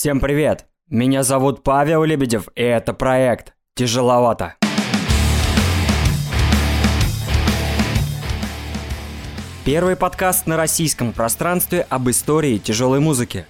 Всем привет! Меня зовут Павел Лебедев, и это проект «Тяжеловато». Первый подкаст на российском пространстве об истории тяжелой музыки.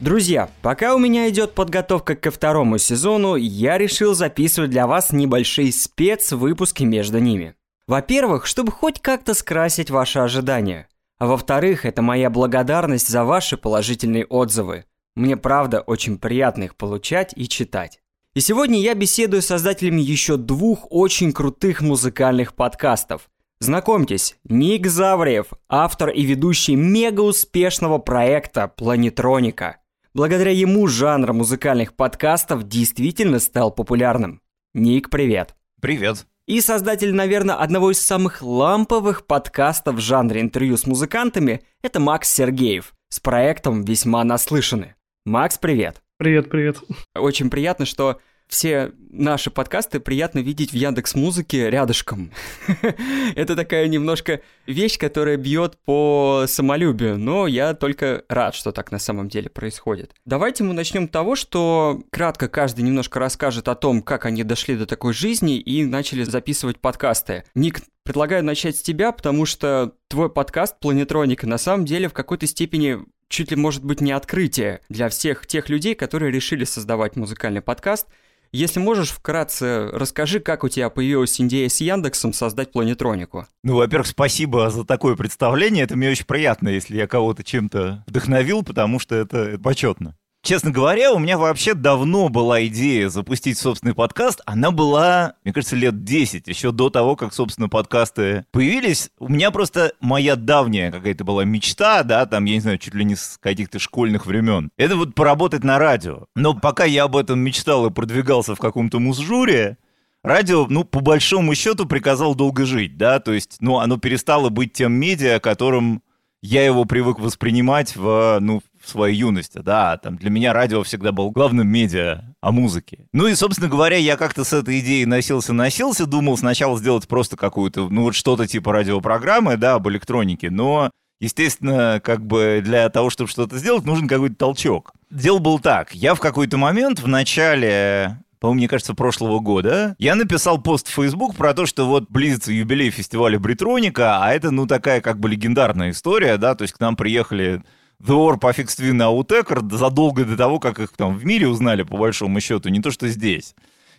Друзья, пока у меня идет подготовка ко второму сезону, я решил записывать для вас небольшие спецвыпуски между ними. Во-первых, чтобы хоть как-то скрасить ваши ожидания. А во-вторых, это моя благодарность за ваши положительные отзывы. Мне правда очень приятно их получать и читать. И сегодня я беседую с создателями еще двух очень крутых музыкальных подкастов. Знакомьтесь, Ник Завриев, автор и ведущий мега успешного проекта «Планетроника». Благодаря ему жанр музыкальных подкастов действительно стал популярным. Ник, привет. Привет. И создатель, наверное, одного из самых ламповых подкастов в жанре интервью с музыкантами – это Макс Сергеев с проектом «Весьма наслышаны». Макс, привет. Привет, привет. Очень приятно, что все наши подкасты приятно видеть в Яндекс Музыке рядышком. Это такая немножко вещь, которая бьет по самолюбию, но я только рад, что так на самом деле происходит. Давайте мы начнем с того, что кратко каждый немножко расскажет о том, как они дошли до такой жизни и начали записывать подкасты. Ник, предлагаю начать с тебя, потому что твой подкаст «Планетроника» на самом деле в какой-то степени чуть ли, может быть, не открытие для всех тех людей, которые решили создавать музыкальный подкаст. Если можешь, вкратце расскажи, как у тебя появилась идея с Яндексом создать планетронику. Ну, во-первых, спасибо за такое представление. Это мне очень приятно, если я кого-то чем-то вдохновил, потому что это, это почетно. Честно говоря, у меня вообще давно была идея запустить собственный подкаст. Она была, мне кажется, лет 10, еще до того, как, собственно, подкасты появились. У меня просто моя давняя какая-то была мечта, да, там, я не знаю, чуть ли не с каких-то школьных времен. Это вот поработать на радио. Но пока я об этом мечтал и продвигался в каком-то мусжуре, Радио, ну, по большому счету, приказал долго жить, да, то есть, ну, оно перестало быть тем медиа, которым я его привык воспринимать в, ну, в своей юности, да, там для меня радио всегда был главным медиа о музыке. Ну и, собственно говоря, я как-то с этой идеей носился-носился, думал сначала сделать просто какую-то, ну вот что-то типа радиопрограммы, да, об электронике, но Естественно, как бы для того, чтобы что-то сделать, нужен какой-то толчок. Дело было так. Я в какой-то момент в начале по-моему, мне кажется, прошлого года, я написал пост в Facebook про то, что вот близится юбилей фестиваля Бритроника, а это, ну, такая как бы легендарная история, да, то есть к нам приехали The Warp Affix Twin и Outecker задолго до того, как их там в мире узнали, по большому счету, не то что здесь.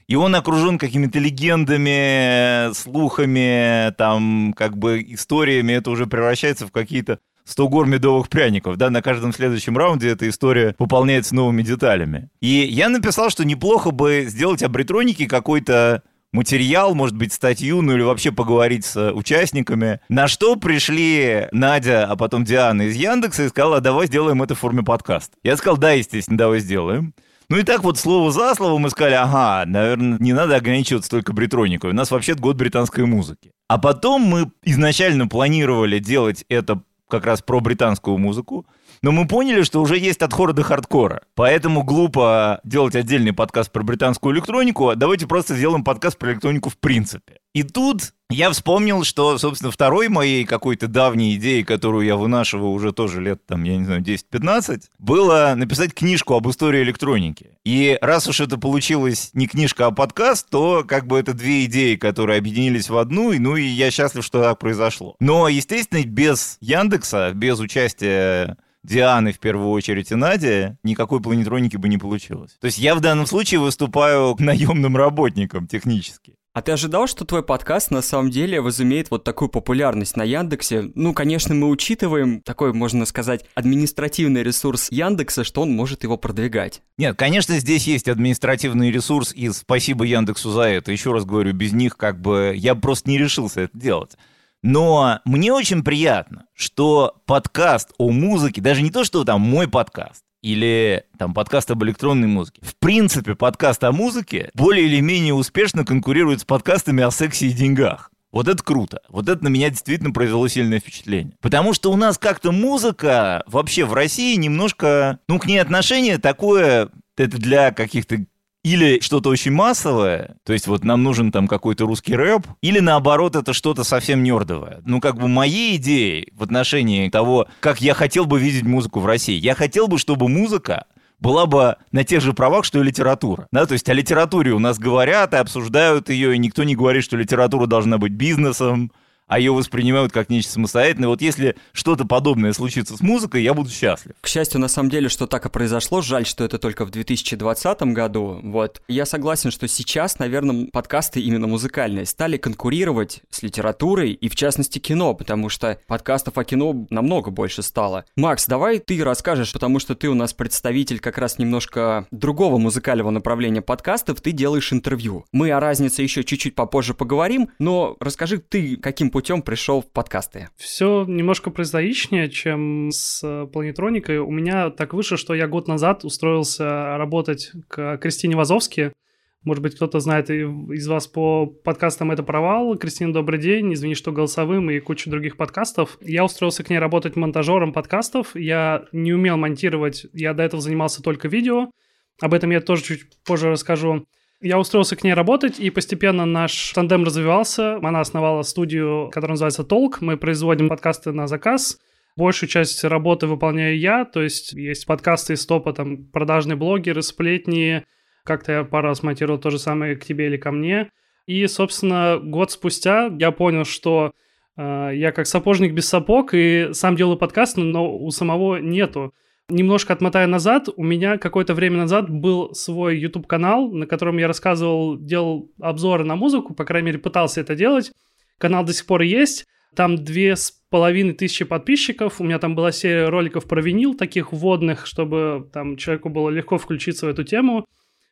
И он окружен какими-то легендами, слухами, там, как бы историями. Это уже превращается в какие-то 100 гор медовых пряников, да, на каждом следующем раунде эта история пополняется новыми деталями. И я написал, что неплохо бы сделать об ретронике какой-то материал, может быть, статью, ну или вообще поговорить с участниками. На что пришли Надя, а потом Диана из Яндекса и сказала, давай сделаем это в форме подкаста. Я сказал, да, естественно, давай сделаем. Ну и так вот слово за слово мы сказали, ага, наверное, не надо ограничиваться только бритроникой. У нас вообще год британской музыки. А потом мы изначально планировали делать это как раз про британскую музыку, но мы поняли, что уже есть от хора до хардкора. Поэтому глупо делать отдельный подкаст про британскую электронику, а давайте просто сделаем подкаст про электронику в принципе. И тут я вспомнил, что, собственно, второй моей какой-то давней идеей, которую я вынашиваю уже тоже лет, там, я не знаю, 10-15, было написать книжку об истории электроники. И раз уж это получилось не книжка, а подкаст, то как бы это две идеи, которые объединились в одну, и, ну и я счастлив, что так произошло. Но, естественно, без Яндекса, без участия Дианы в первую очередь и Надя, никакой планетроники бы не получилось. То есть я в данном случае выступаю наемным работником технически. А ты ожидал, что твой подкаст на самом деле возымеет вот такую популярность на Яндексе? Ну, конечно, мы учитываем такой, можно сказать, административный ресурс Яндекса, что он может его продвигать. Нет, конечно, здесь есть административный ресурс, и спасибо Яндексу за это. Еще раз говорю, без них как бы я просто не решился это делать. Но мне очень приятно, что подкаст о музыке, даже не то, что там мой подкаст, или там подкаст об электронной музыке. В принципе, подкаст о музыке более или менее успешно конкурирует с подкастами о сексе и деньгах. Вот это круто. Вот это на меня действительно произвело сильное впечатление. Потому что у нас как-то музыка вообще в России немножко, ну, к ней отношение такое, это для каких-то или что-то очень массовое, то есть вот нам нужен там какой-то русский рэп, или наоборот это что-то совсем нердовое. Ну, как бы мои идеи в отношении того, как я хотел бы видеть музыку в России. Я хотел бы, чтобы музыка была бы на тех же правах, что и литература. Да, то есть о литературе у нас говорят и обсуждают ее, и никто не говорит, что литература должна быть бизнесом, а ее воспринимают как нечто самостоятельное. Вот если что-то подобное случится с музыкой, я буду счастлив. К счастью, на самом деле, что так и произошло. Жаль, что это только в 2020 году. Вот. Я согласен, что сейчас, наверное, подкасты именно музыкальные стали конкурировать с литературой и, в частности, кино, потому что подкастов о кино намного больше стало. Макс, давай ты расскажешь, потому что ты у нас представитель как раз немножко другого музыкального направления подкастов, ты делаешь интервью. Мы о разнице еще чуть-чуть попозже поговорим, но расскажи ты, каким путем путем пришел в подкасты? Все немножко прозаичнее, чем с э, планетроникой. У меня так вышло, что я год назад устроился работать к Кристине Вазовски. Может быть, кто-то знает из вас по подкастам «Это провал». Кристина, добрый день. Извини, что голосовым и куча других подкастов. Я устроился к ней работать монтажером подкастов. Я не умел монтировать. Я до этого занимался только видео. Об этом я тоже чуть позже расскажу. Я устроился к ней работать, и постепенно наш тандем развивался. Она основала студию, которая называется «Толк». Мы производим подкасты на заказ. Большую часть работы выполняю я, то есть есть подкасты из топа, там, продажные блогеры, сплетни. Как-то я пару раз монтировал то же самое к тебе или ко мне. И, собственно, год спустя я понял, что э, я как сапожник без сапог, и сам делаю подкаст, но у самого нету немножко отмотая назад, у меня какое-то время назад был свой YouTube-канал, на котором я рассказывал, делал обзоры на музыку, по крайней мере, пытался это делать. Канал до сих пор есть. Там две с половиной тысячи подписчиков. У меня там была серия роликов про винил, таких вводных, чтобы там человеку было легко включиться в эту тему.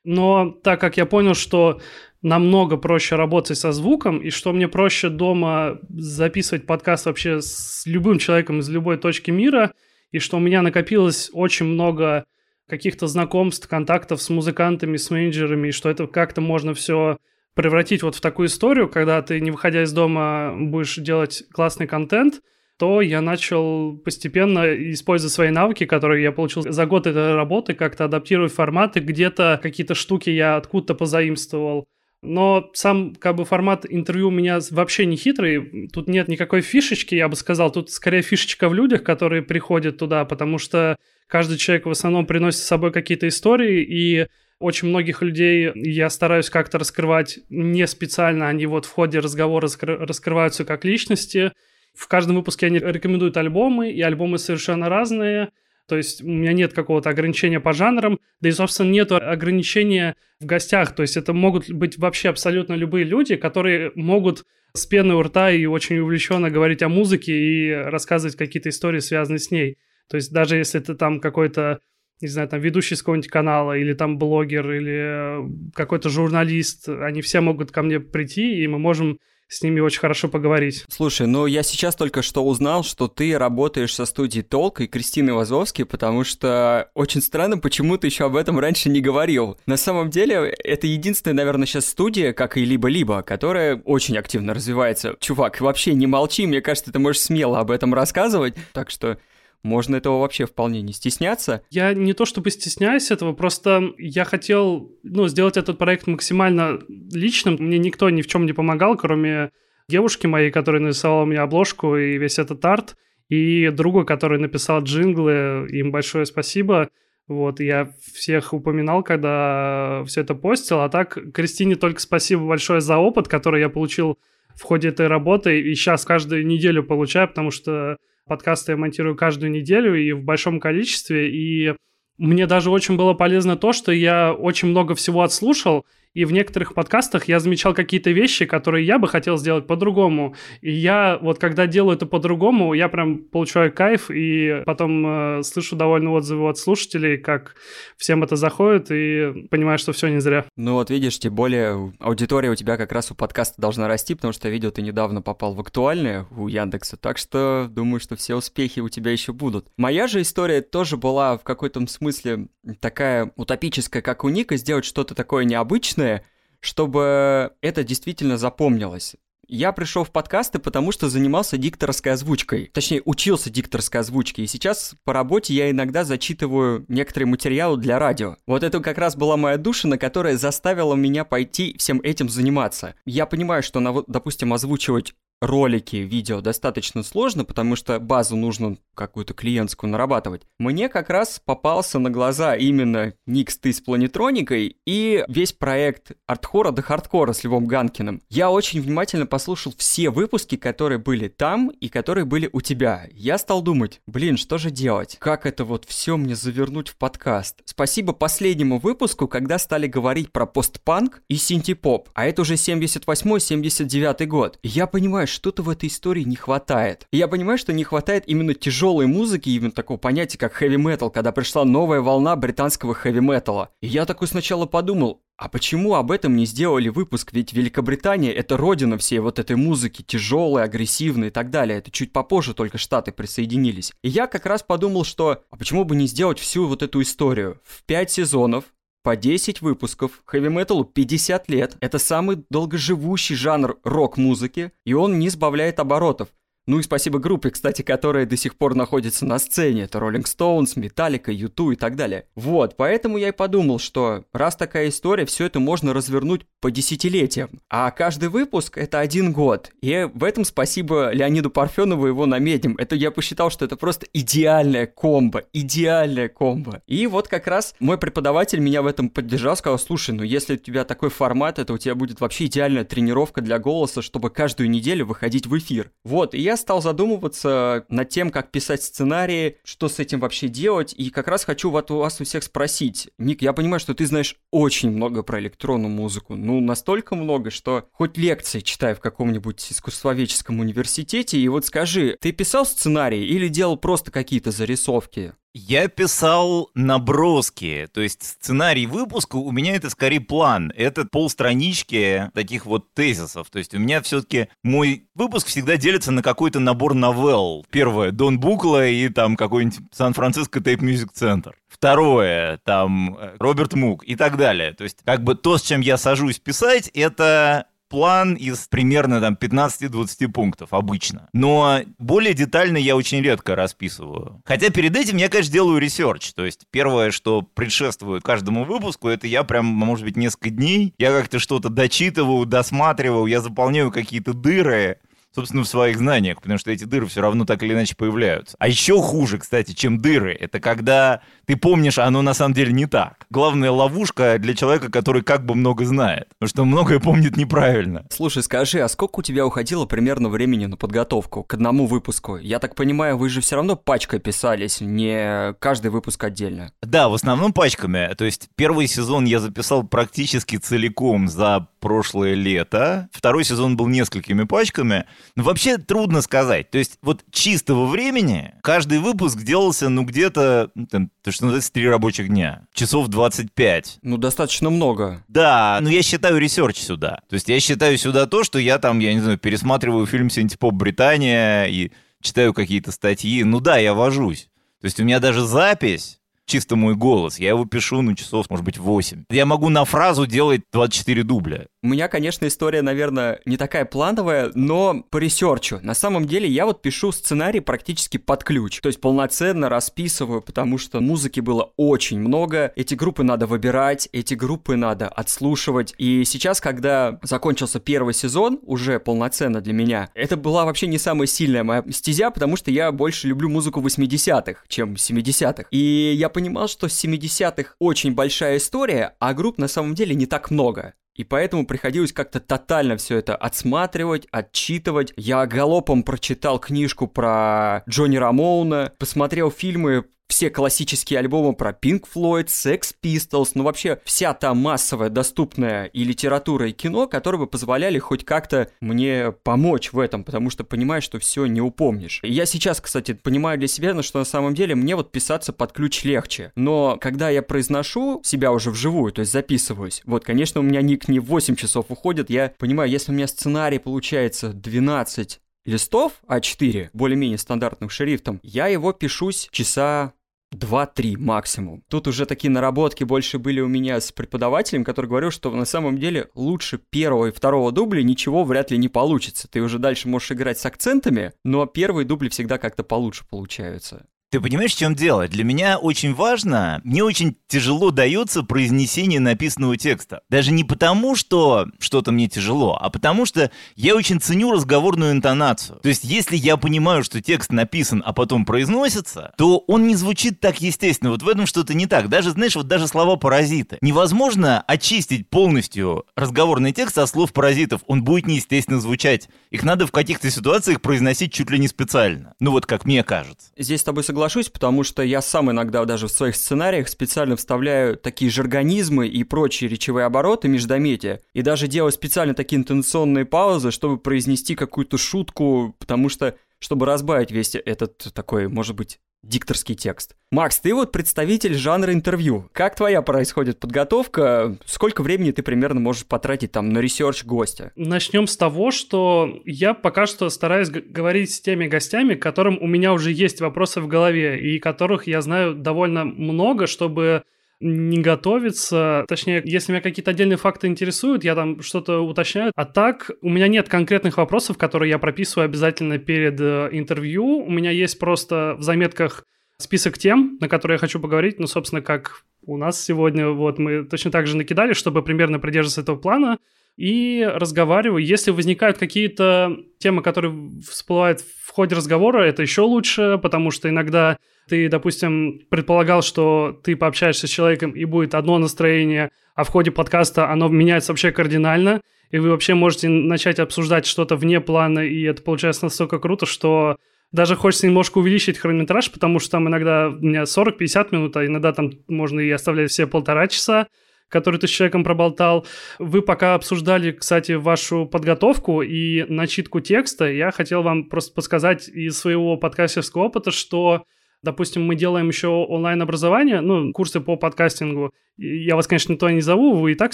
Но так как я понял, что намного проще работать со звуком, и что мне проще дома записывать подкаст вообще с любым человеком из любой точки мира – и что у меня накопилось очень много каких-то знакомств, контактов с музыкантами, с менеджерами, и что это как-то можно все превратить вот в такую историю, когда ты, не выходя из дома, будешь делать классный контент, то я начал постепенно использовать свои навыки, которые я получил за год этой работы, как-то адаптировать форматы, где-то какие-то штуки я откуда-то позаимствовал, но сам как бы формат интервью у меня вообще не хитрый. Тут нет никакой фишечки, я бы сказал. Тут скорее фишечка в людях, которые приходят туда, потому что каждый человек в основном приносит с собой какие-то истории, и очень многих людей я стараюсь как-то раскрывать не специально, они вот в ходе разговора раскрываются как личности. В каждом выпуске они рекомендуют альбомы, и альбомы совершенно разные – то есть у меня нет какого-то ограничения по жанрам, да и, собственно, нет ограничения в гостях. То есть это могут быть вообще абсолютно любые люди, которые могут с пеной у рта и очень увлеченно говорить о музыке и рассказывать какие-то истории, связанные с ней. То есть даже если ты там какой-то не знаю, там ведущий с какого-нибудь канала, или там блогер, или какой-то журналист, они все могут ко мне прийти, и мы можем с ними очень хорошо поговорить. Слушай, ну я сейчас только что узнал, что ты работаешь со студией Толк и Кристиной Вазовски, потому что очень странно, почему ты еще об этом раньше не говорил. На самом деле, это единственная, наверное, сейчас студия, как и либо-либо, которая очень активно развивается. Чувак, вообще не молчи, мне кажется, ты можешь смело об этом рассказывать. Так что можно этого вообще вполне не стесняться. Я не то чтобы стесняюсь этого, просто я хотел ну, сделать этот проект максимально личным. Мне никто ни в чем не помогал, кроме девушки моей, которая нарисовала мне обложку и весь этот арт, и друга, который написал джинглы. Им большое спасибо. Вот, я всех упоминал, когда все это постил. А так, Кристине только спасибо большое за опыт, который я получил в ходе этой работы. И сейчас каждую неделю получаю, потому что Подкасты я монтирую каждую неделю и в большом количестве, и мне даже очень было полезно то, что я очень много всего отслушал, и в некоторых подкастах я замечал какие-то вещи, которые я бы хотел сделать по-другому. И я вот когда делаю это по-другому, я прям получаю кайф, и потом э, слышу довольно отзывы от слушателей, как всем это заходит, и понимаю, что все не зря. Ну вот видишь, тем более аудитория у тебя как раз у подкаста должна расти, потому что видео ты недавно попал в актуальное у Яндекса, так что думаю, что все успехи у тебя еще будут. Моя же история тоже была в какой-то смысле такая утопическая, как у Ника, сделать что-то такое необычное, личное, чтобы это действительно запомнилось. Я пришел в подкасты, потому что занимался дикторской озвучкой. Точнее, учился дикторской озвучке. И сейчас по работе я иногда зачитываю некоторые материалы для радио. Вот это как раз была моя душина, которая заставила меня пойти всем этим заниматься. Я понимаю, что, допустим, озвучивать ролики, видео достаточно сложно, потому что базу нужно какую-то клиентскую нарабатывать. Мне как раз попался на глаза именно Никс ты с планетроникой и весь проект артхора до хардкора с Львом Ганкиным. Я очень внимательно послушал все выпуски, которые были там и которые были у тебя. Я стал думать, блин, что же делать? Как это вот все мне завернуть в подкаст? Спасибо последнему выпуску, когда стали говорить про постпанк и синтепоп, а это уже 78-79 год. Я понимаю, что-то в этой истории не хватает. И я понимаю, что не хватает именно тяжелой музыки, именно такого понятия, как хэви-метал, когда пришла новая волна британского хэви-металла. И я такой сначала подумал, а почему об этом не сделали выпуск? Ведь Великобритания — это родина всей вот этой музыки, тяжелой, агрессивной и так далее. Это чуть попозже только Штаты присоединились. И я как раз подумал, что а почему бы не сделать всю вот эту историю? В пять сезонов, по 10 выпусков, хэви-металу 50 лет. Это самый долгоживущий жанр рок-музыки, и он не сбавляет оборотов. Ну и спасибо группе, кстати, которая до сих пор находится на сцене. Это Rolling Stones, Metallica, U2 и так далее. Вот, поэтому я и подумал, что раз такая история, все это можно развернуть по десятилетиям. А каждый выпуск — это один год. И в этом спасибо Леониду Парфенову и его намедим. Это я посчитал, что это просто идеальная комбо. Идеальная комбо. И вот как раз мой преподаватель меня в этом поддержал, сказал, слушай, ну если у тебя такой формат, это у тебя будет вообще идеальная тренировка для голоса, чтобы каждую неделю выходить в эфир. Вот, и я стал задумываться над тем, как писать сценарии, что с этим вообще делать, и как раз хочу вот у вас у всех спросить. Ник, я понимаю, что ты знаешь очень много про электронную музыку, ну настолько много, что хоть лекции читай в каком-нибудь искусствоведческом университете, и вот скажи, ты писал сценарий или делал просто какие-то зарисовки? Я писал наброски, то есть сценарий выпуска у меня это скорее план, это полстранички таких вот тезисов, то есть у меня все-таки мой выпуск всегда делится на какой-то набор новелл. Первое, Дон Букла и там какой-нибудь San Francisco Tape Music Center. Второе, там Роберт Муг и так далее. То есть как бы то, с чем я сажусь писать, это план из примерно там 15-20 пунктов обычно. Но более детально я очень редко расписываю. Хотя перед этим я, конечно, делаю research. То есть первое, что предшествует каждому выпуску, это я прям, может быть, несколько дней, я как-то что-то дочитываю, досматриваю, я заполняю какие-то дыры, собственно, в своих знаниях, потому что эти дыры все равно так или иначе появляются. А еще хуже, кстати, чем дыры, это когда ты помнишь, а оно на самом деле не так. Главная ловушка для человека, который как бы много знает, потому что многое помнит неправильно. Слушай, скажи, а сколько у тебя уходило примерно времени на подготовку к одному выпуску? Я так понимаю, вы же все равно пачкой писались, не каждый выпуск отдельно. Да, в основном пачками. То есть первый сезон я записал практически целиком за прошлое лето. Второй сезон был несколькими пачками. Но вообще трудно сказать. То есть вот чистого времени каждый выпуск делался, ну, где-то, ну, там, то, что называется, три рабочих дня. Часов 25. Ну, достаточно много. Да, но я считаю research сюда. То есть я считаю сюда то, что я там, я не знаю, пересматриваю фильм «Синтепоп Британия» и читаю какие-то статьи. Ну да, я вожусь. То есть у меня даже запись чисто мой голос. Я его пишу, ну, часов, может быть, 8. Я могу на фразу делать 24 дубля. У меня, конечно, история, наверное, не такая плановая, но по research у. На самом деле я вот пишу сценарий практически под ключ. То есть полноценно расписываю, потому что музыки было очень много. Эти группы надо выбирать, эти группы надо отслушивать. И сейчас, когда закончился первый сезон, уже полноценно для меня, это была вообще не самая сильная моя стезя, потому что я больше люблю музыку 80-х, чем 70-х. И я понимал, что с 70-х очень большая история, а групп на самом деле не так много. И поэтому приходилось как-то тотально все это отсматривать, отчитывать. Я галопом прочитал книжку про Джонни Рамоуна, посмотрел фильмы все классические альбомы про Pink Floyd, Sex Pistols, ну вообще вся та массовая доступная и литература, и кино, которые бы позволяли хоть как-то мне помочь в этом, потому что понимаю, что все не упомнишь. И я сейчас, кстати, понимаю для себя, ну, что на самом деле мне вот писаться под ключ легче. Но когда я произношу себя уже вживую, то есть записываюсь, вот, конечно, у меня ник не 8 часов уходит, я понимаю, если у меня сценарий получается 12 листов А4, более-менее стандартным шрифтом, я его пишусь часа 2-3 максимум. Тут уже такие наработки больше были у меня с преподавателем, который говорил, что на самом деле лучше первого и второго дубля ничего вряд ли не получится. Ты уже дальше можешь играть с акцентами, но первые дубли всегда как-то получше получаются. Ты понимаешь, в чем дело? Для меня очень важно, мне очень тяжело дается произнесение написанного текста. Даже не потому, что что-то мне тяжело, а потому что я очень ценю разговорную интонацию. То есть, если я понимаю, что текст написан, а потом произносится, то он не звучит так естественно. Вот в этом что-то не так. Даже, знаешь, вот даже слова паразиты. Невозможно очистить полностью разговорный текст от слов паразитов. Он будет неестественно звучать. Их надо в каких-то ситуациях произносить чуть ли не специально. Ну вот как мне кажется. Здесь с тобой согласен соглашусь, потому что я сам иногда даже в своих сценариях специально вставляю такие жаргонизмы и прочие речевые обороты междометия, и даже делаю специально такие интенционные паузы, чтобы произнести какую-то шутку, потому что чтобы разбавить весь этот такой, может быть, дикторский текст. Макс, ты вот представитель жанра интервью. Как твоя происходит подготовка? Сколько времени ты примерно можешь потратить там на research гостя? Начнем с того, что я пока что стараюсь говорить с теми гостями, которым у меня уже есть вопросы в голове, и которых я знаю довольно много, чтобы не готовиться. Точнее, если меня какие-то отдельные факты интересуют, я там что-то уточняю. А так, у меня нет конкретных вопросов, которые я прописываю обязательно перед э, интервью. У меня есть просто в заметках список тем, на которые я хочу поговорить. Ну, собственно, как у нас сегодня, вот мы точно так же накидали, чтобы примерно придерживаться этого плана. И разговариваю. Если возникают какие-то темы, которые всплывают в ходе разговора, это еще лучше, потому что иногда ты, допустим, предполагал, что ты пообщаешься с человеком и будет одно настроение, а в ходе подкаста оно меняется вообще кардинально, и вы вообще можете начать обсуждать что-то вне плана, и это получается настолько круто, что даже хочется немножко увеличить хронометраж, потому что там иногда у меня 40-50 минут, а иногда там можно и оставлять все полтора часа, который ты с человеком проболтал. Вы пока обсуждали, кстати, вашу подготовку и начитку текста, я хотел вам просто подсказать из своего подкастерского опыта, что Допустим, мы делаем еще онлайн-образование, ну, курсы по подкастингу. Я вас, конечно, никто не зову, вы и так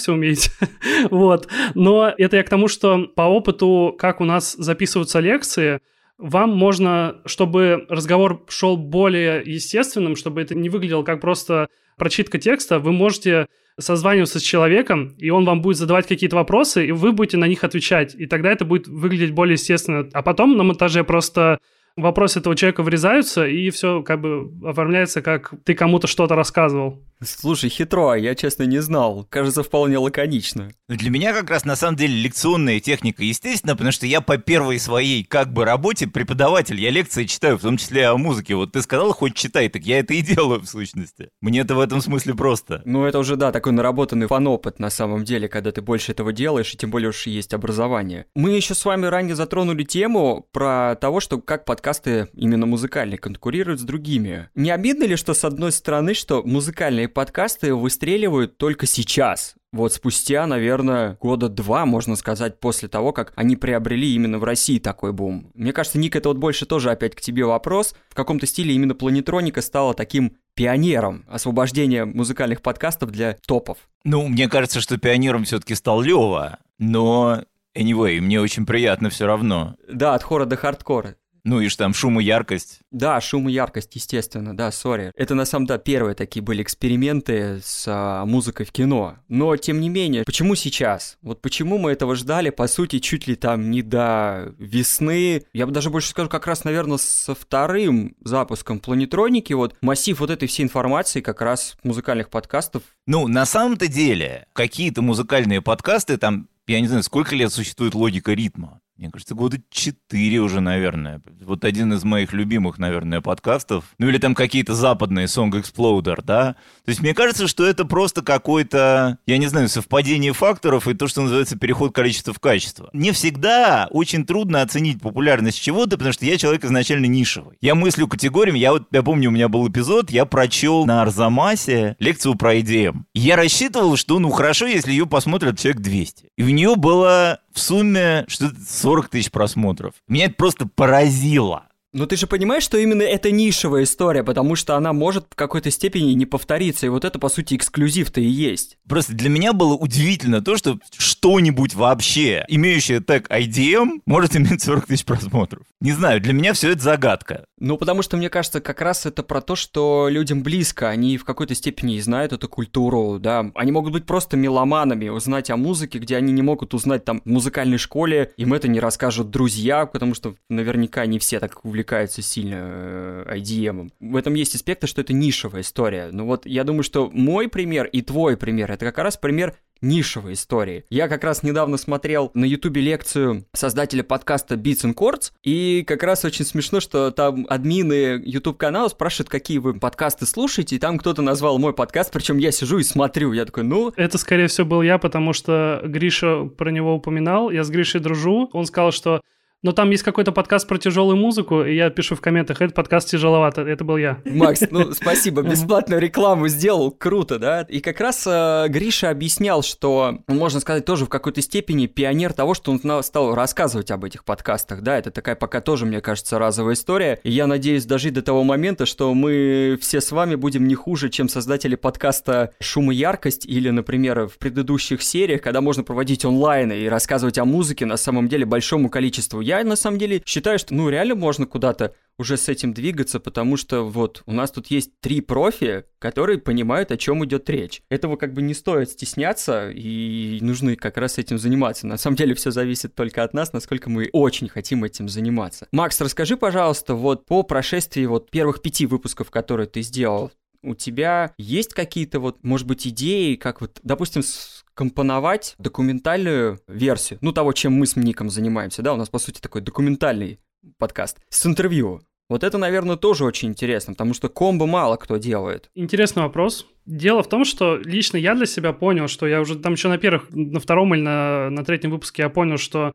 все умеете. вот. Но это я к тому, что по опыту, как у нас записываются лекции, вам можно, чтобы разговор шел более естественным, чтобы это не выглядело как просто прочитка текста, вы можете созваниваться с человеком, и он вам будет задавать какие-то вопросы, и вы будете на них отвечать. И тогда это будет выглядеть более естественно. А потом на монтаже просто вопросы этого человека врезаются, и все как бы оформляется, как ты кому-то что-то рассказывал. Слушай, хитро, а я, честно, не знал. Кажется, вполне лаконично. Для меня как раз, на самом деле, лекционная техника, естественно, потому что я по первой своей, как бы, работе преподаватель. Я лекции читаю, в том числе о музыке. Вот ты сказал, хоть читай, так я это и делаю, в сущности. Мне это в этом смысле просто. Ну, это уже, да, такой наработанный фан-опыт, на самом деле, когда ты больше этого делаешь, и тем более уж есть образование. Мы еще с вами ранее затронули тему про того, что как подкасты именно музыкальные конкурируют с другими. Не обидно ли, что, с одной стороны, что музыкальные подкасты выстреливают только сейчас. Вот спустя, наверное, года два, можно сказать, после того, как они приобрели именно в России такой бум. Мне кажется, Ник, это вот больше тоже опять к тебе вопрос. В каком-то стиле именно планетроника стала таким пионером освобождения музыкальных подкастов для топов. Ну, мне кажется, что пионером все-таки стал Лева, но Anyway, мне очень приятно все равно. Да, от хора до хардкора. Ну и что там, шум и яркость. Да, шум и яркость, естественно, да, сори. Это на самом деле первые такие были эксперименты с а, музыкой в кино. Но, тем не менее, почему сейчас? Вот почему мы этого ждали, по сути, чуть ли там не до весны. Я бы даже больше скажу, как раз, наверное, со вторым запуском планетроники, вот массив вот этой всей информации как раз музыкальных подкастов. Ну, на самом-то деле, какие-то музыкальные подкасты там я не знаю, сколько лет существует логика ритма. Мне кажется, года четыре уже, наверное. Вот один из моих любимых, наверное, подкастов. Ну или там какие-то западные Song Exploder, да? То есть мне кажется, что это просто какое-то, я не знаю, совпадение факторов и то, что называется переход количества в качество. Мне всегда очень трудно оценить популярность чего-то, потому что я человек изначально нишевый. Я мыслю категориями. Я вот, я помню, у меня был эпизод, я прочел на Арзамасе лекцию про IDM. Я рассчитывал, что, ну, хорошо, если ее посмотрят человек 200. И в нее было в сумме что-то 40 тысяч просмотров. Меня это просто поразило. Но ты же понимаешь, что именно это нишевая история, потому что она может в какой-то степени не повториться, и вот это, по сути, эксклюзив-то и есть. Просто для меня было удивительно то, что что-нибудь вообще, имеющее тег IDM, может иметь 40 тысяч просмотров. Не знаю, для меня все это загадка. Ну, потому что, мне кажется, как раз это про то, что людям близко, они в какой-то степени знают эту культуру, да. Они могут быть просто меломанами, узнать о музыке, где они не могут узнать там в музыкальной школе, им это не расскажут друзья, потому что наверняка не все так увлекаются увлекается сильно э, IDM. В этом есть аспекты, что это нишевая история. Но вот я думаю, что мой пример и твой пример, это как раз пример нишевой истории. Я как раз недавно смотрел на ютубе лекцию создателя подкаста Beats and Chords, и как раз очень смешно, что там админы YouTube канала спрашивают, какие вы подкасты слушаете, и там кто-то назвал мой подкаст, причем я сижу и смотрю, я такой, ну... Это, скорее всего, был я, потому что Гриша про него упоминал, я с Гришей дружу, он сказал, что но там есть какой-то подкаст про тяжелую музыку, и я пишу в комментах, этот подкаст тяжеловато, это был я. Макс, ну спасибо, бесплатную рекламу сделал, круто, да? И как раз э, Гриша объяснял, что, можно сказать, тоже в какой-то степени пионер того, что он стал рассказывать об этих подкастах, да, это такая пока тоже, мне кажется, разовая история, и я надеюсь дожить до того момента, что мы все с вами будем не хуже, чем создатели подкаста «Шум и яркость» или, например, в предыдущих сериях, когда можно проводить онлайн и рассказывать о музыке на самом деле большому количеству. Я на самом деле считаю, что ну реально можно куда-то уже с этим двигаться, потому что вот у нас тут есть три профи, которые понимают, о чем идет речь. Этого как бы не стоит стесняться, и нужно как раз этим заниматься. На самом деле все зависит только от нас, насколько мы очень хотим этим заниматься. Макс, расскажи, пожалуйста, вот по прошествии вот первых пяти выпусков, которые ты сделал, у тебя есть какие-то вот, может быть, идеи, как вот, допустим, компоновать документальную версию, ну, того, чем мы с Ником занимаемся, да, у нас, по сути, такой документальный подкаст с интервью. Вот это, наверное, тоже очень интересно, потому что комбо мало кто делает. Интересный вопрос. Дело в том, что лично я для себя понял, что я уже там еще на первых, на втором или на, на третьем выпуске я понял, что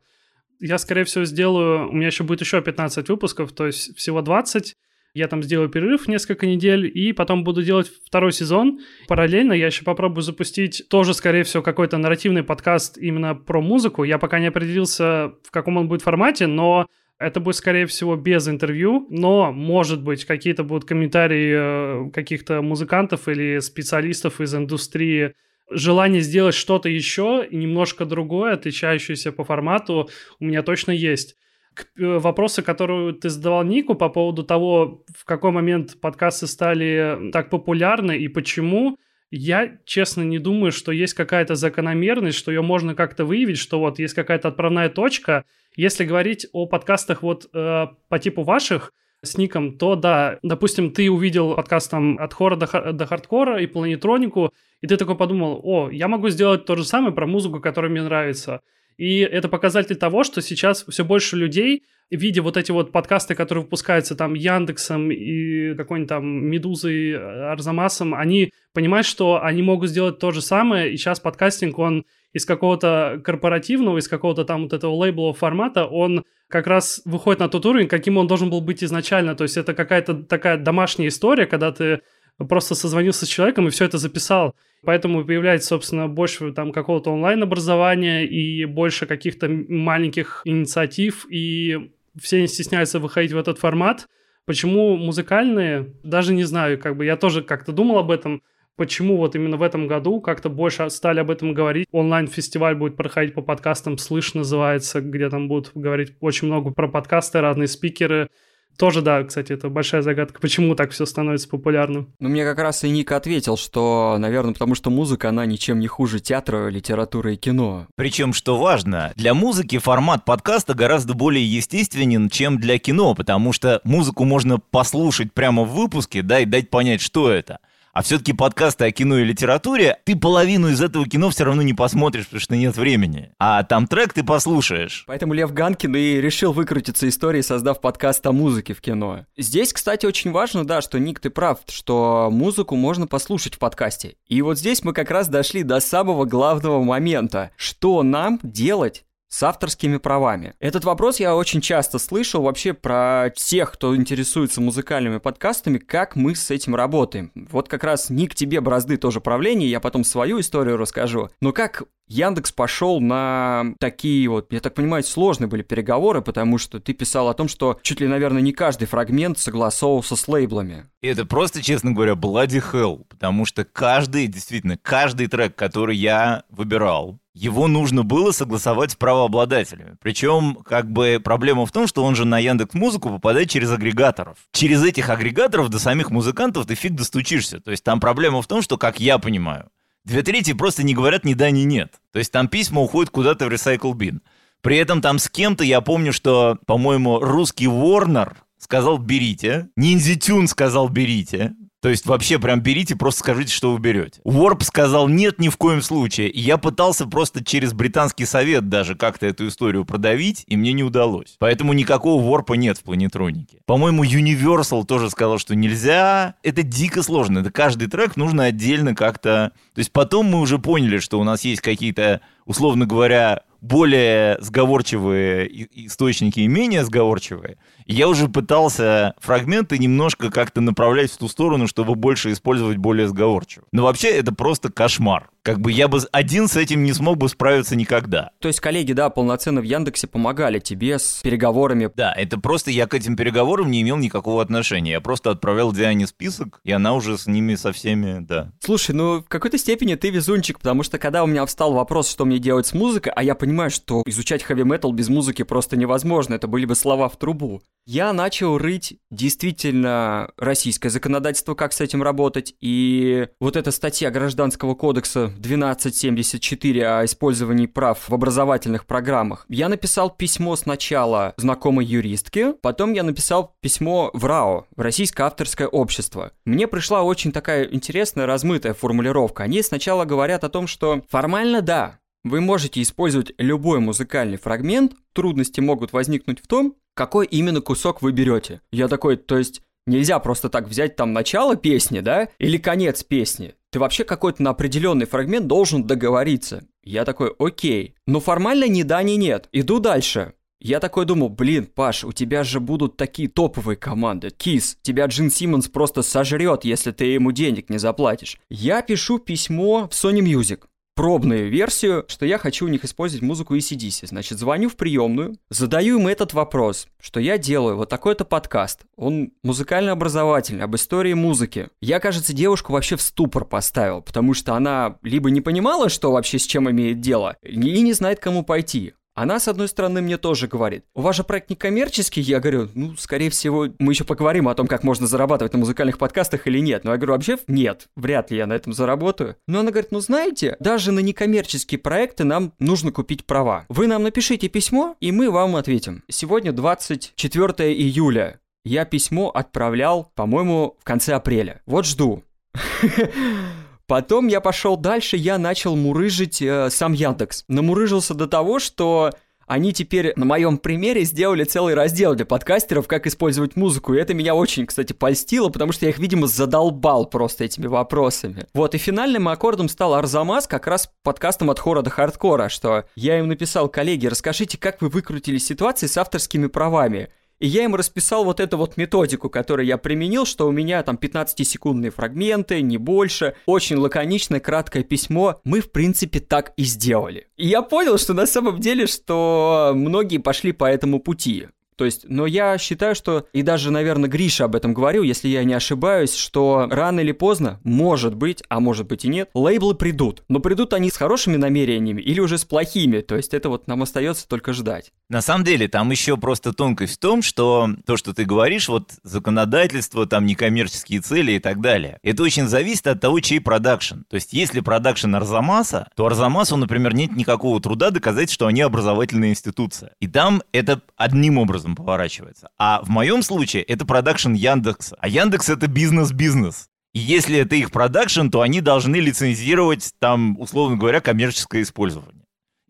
я, скорее всего, сделаю, у меня еще будет еще 15 выпусков, то есть всего 20, я там сделаю перерыв несколько недель, и потом буду делать второй сезон. Параллельно я еще попробую запустить тоже, скорее всего, какой-то нарративный подкаст именно про музыку. Я пока не определился, в каком он будет формате, но это будет, скорее всего, без интервью, но, может быть, какие-то будут комментарии э, каких-то музыкантов или специалистов из индустрии, желание сделать что-то еще, немножко другое, отличающееся по формату, у меня точно есть к э, вопросу, который ты задавал Нику по поводу того, в какой момент подкасты стали так популярны и почему, я, честно, не думаю, что есть какая-то закономерность, что ее можно как-то выявить, что вот есть какая-то отправная точка. Если говорить о подкастах вот э, по типу ваших, с ником, то да, допустим, ты увидел подкаст там от хора до, до хардкора и планетронику, и ты такой подумал, о, я могу сделать то же самое про музыку, которая мне нравится. И это показатель того, что сейчас все больше людей, видя вот эти вот подкасты, которые выпускаются там Яндексом и какой-нибудь там Медузой, Арзамасом, они понимают, что они могут сделать то же самое, и сейчас подкастинг, он из какого-то корпоративного, из какого-то там вот этого лейблового формата, он как раз выходит на тот уровень, каким он должен был быть изначально. То есть это какая-то такая домашняя история, когда ты просто созвонился с человеком и все это записал. Поэтому появляется, собственно, больше там какого-то онлайн-образования и больше каких-то маленьких инициатив, и все не стесняются выходить в этот формат. Почему музыкальные? Даже не знаю, как бы я тоже как-то думал об этом, почему вот именно в этом году как-то больше стали об этом говорить. Онлайн-фестиваль будет проходить по подкастам «Слышь» называется, где там будут говорить очень много про подкасты, разные спикеры, тоже, да, кстати, это большая загадка, почему так все становится популярным. Ну, мне как раз и Ник ответил, что, наверное, потому что музыка, она ничем не хуже театра, литературы и кино. Причем, что важно, для музыки формат подкаста гораздо более естественен, чем для кино, потому что музыку можно послушать прямо в выпуске, да, и дать понять, что это – а все-таки подкасты о кино и литературе, ты половину из этого кино все равно не посмотришь, потому что нет времени. А там трек ты послушаешь. Поэтому Лев Ганкин и решил выкрутиться историей, создав подкаст о музыке в кино. Здесь, кстати, очень важно, да, что, Ник, ты прав, что музыку можно послушать в подкасте. И вот здесь мы как раз дошли до самого главного момента. Что нам делать с авторскими правами. Этот вопрос я очень часто слышал вообще про тех, кто интересуется музыкальными подкастами, как мы с этим работаем. Вот как раз не к тебе бразды тоже правления, я потом свою историю расскажу. Но как Яндекс пошел на такие вот, я так понимаю, сложные были переговоры, потому что ты писал о том, что чуть ли, наверное, не каждый фрагмент согласовывался с лейблами. Это просто, честно говоря, bloody hell, потому что каждый, действительно, каждый трек, который я выбирал, его нужно было согласовать с правообладателями. Причем, как бы, проблема в том, что он же на Яндекс Музыку попадает через агрегаторов. Через этих агрегаторов до самих музыкантов ты фиг достучишься. То есть там проблема в том, что, как я понимаю, две трети просто не говорят ни да, ни нет. То есть там письма уходят куда-то в recycle bin. При этом там с кем-то, я помню, что, по-моему, русский Warner сказал «берите», Ниндзя Тюн сказал «берите», то есть вообще прям берите, просто скажите, что вы берете. Warp сказал нет ни в коем случае. Я пытался просто через британский совет даже как-то эту историю продавить, и мне не удалось. Поэтому никакого Warp нет в планетронике. По-моему, Universal тоже сказал, что нельзя. Это дико сложно. Это каждый трек нужно отдельно как-то... То есть потом мы уже поняли, что у нас есть какие-то, условно говоря, более сговорчивые источники и менее сговорчивые. Я уже пытался фрагменты немножко как-то направлять в ту сторону, чтобы больше использовать более сговорчиво. Но вообще это просто кошмар. Как бы я бы один с этим не смог бы справиться никогда. То есть коллеги, да, полноценно в Яндексе помогали тебе с переговорами. Да, это просто я к этим переговорам не имел никакого отношения. Я просто отправлял Диане список, и она уже с ними со всеми, да. Слушай, ну в какой-то степени ты везунчик, потому что когда у меня встал вопрос, что мне делать с музыкой, а я понимаю, что изучать хэви-метал без музыки просто невозможно, это были бы слова в трубу. Я начал рыть действительно российское законодательство, как с этим работать, и вот эта статья Гражданского кодекса 1274 о использовании прав в образовательных программах. Я написал письмо сначала знакомой юристке, потом я написал письмо в РАО, в Российское авторское общество. Мне пришла очень такая интересная, размытая формулировка. Они сначала говорят о том, что формально да, вы можете использовать любой музыкальный фрагмент, трудности могут возникнуть в том, какой именно кусок вы берете. Я такой, то есть нельзя просто так взять там начало песни, да, или конец песни. Ты вообще какой-то на определенный фрагмент должен договориться. Я такой, окей. Но формально ни да, ни нет. Иду дальше. Я такой думаю, блин, Паш, у тебя же будут такие топовые команды. Кис, тебя Джин Симмонс просто сожрет, если ты ему денег не заплатишь. Я пишу письмо в Sony Music пробную версию, что я хочу у них использовать музыку ECDC. Значит, звоню в приемную, задаю им этот вопрос, что я делаю вот такой-то подкаст. Он музыкально-образовательный, об истории музыки. Я, кажется, девушку вообще в ступор поставил, потому что она либо не понимала, что вообще с чем имеет дело, и не знает, кому пойти. Она, с одной стороны, мне тоже говорит, у вас же проект не коммерческий? Я говорю, ну, скорее всего, мы еще поговорим о том, как можно зарабатывать на музыкальных подкастах или нет. Но я говорю, вообще нет, вряд ли я на этом заработаю. Но она говорит, ну, знаете, даже на некоммерческие проекты нам нужно купить права. Вы нам напишите письмо, и мы вам ответим. Сегодня 24 июля. Я письмо отправлял, по-моему, в конце апреля. Вот жду. Потом я пошел дальше, я начал мурыжить э, сам Яндекс. Намурыжился до того, что они теперь на моем примере сделали целый раздел для подкастеров, как использовать музыку. И это меня очень, кстати, польстило, потому что я их, видимо, задолбал просто этими вопросами. Вот, и финальным аккордом стал Арзамас, как раз подкастом от хора до хардкора, что я им написал, коллеги, расскажите, как вы выкрутили ситуации с авторскими правами. И я им расписал вот эту вот методику, которую я применил, что у меня там 15-секундные фрагменты, не больше, очень лаконичное, краткое письмо. Мы, в принципе, так и сделали. И я понял, что на самом деле, что многие пошли по этому пути. То есть, но я считаю, что, и даже, наверное, Гриша об этом говорил, если я не ошибаюсь, что рано или поздно, может быть, а может быть и нет, лейблы придут. Но придут они с хорошими намерениями или уже с плохими. То есть это вот нам остается только ждать. На самом деле, там еще просто тонкость в том, что то, что ты говоришь, вот законодательство, там некоммерческие цели и так далее, это очень зависит от того, чей продакшн. То есть, если продакшн Арзамаса, то Арзамасу, например, нет никакого труда доказать, что они образовательная институция. И там это одним образом образом поворачивается. А в моем случае это продакшн Яндекса. А Яндекс это бизнес-бизнес. И если это их продакшн, то они должны лицензировать там, условно говоря, коммерческое использование.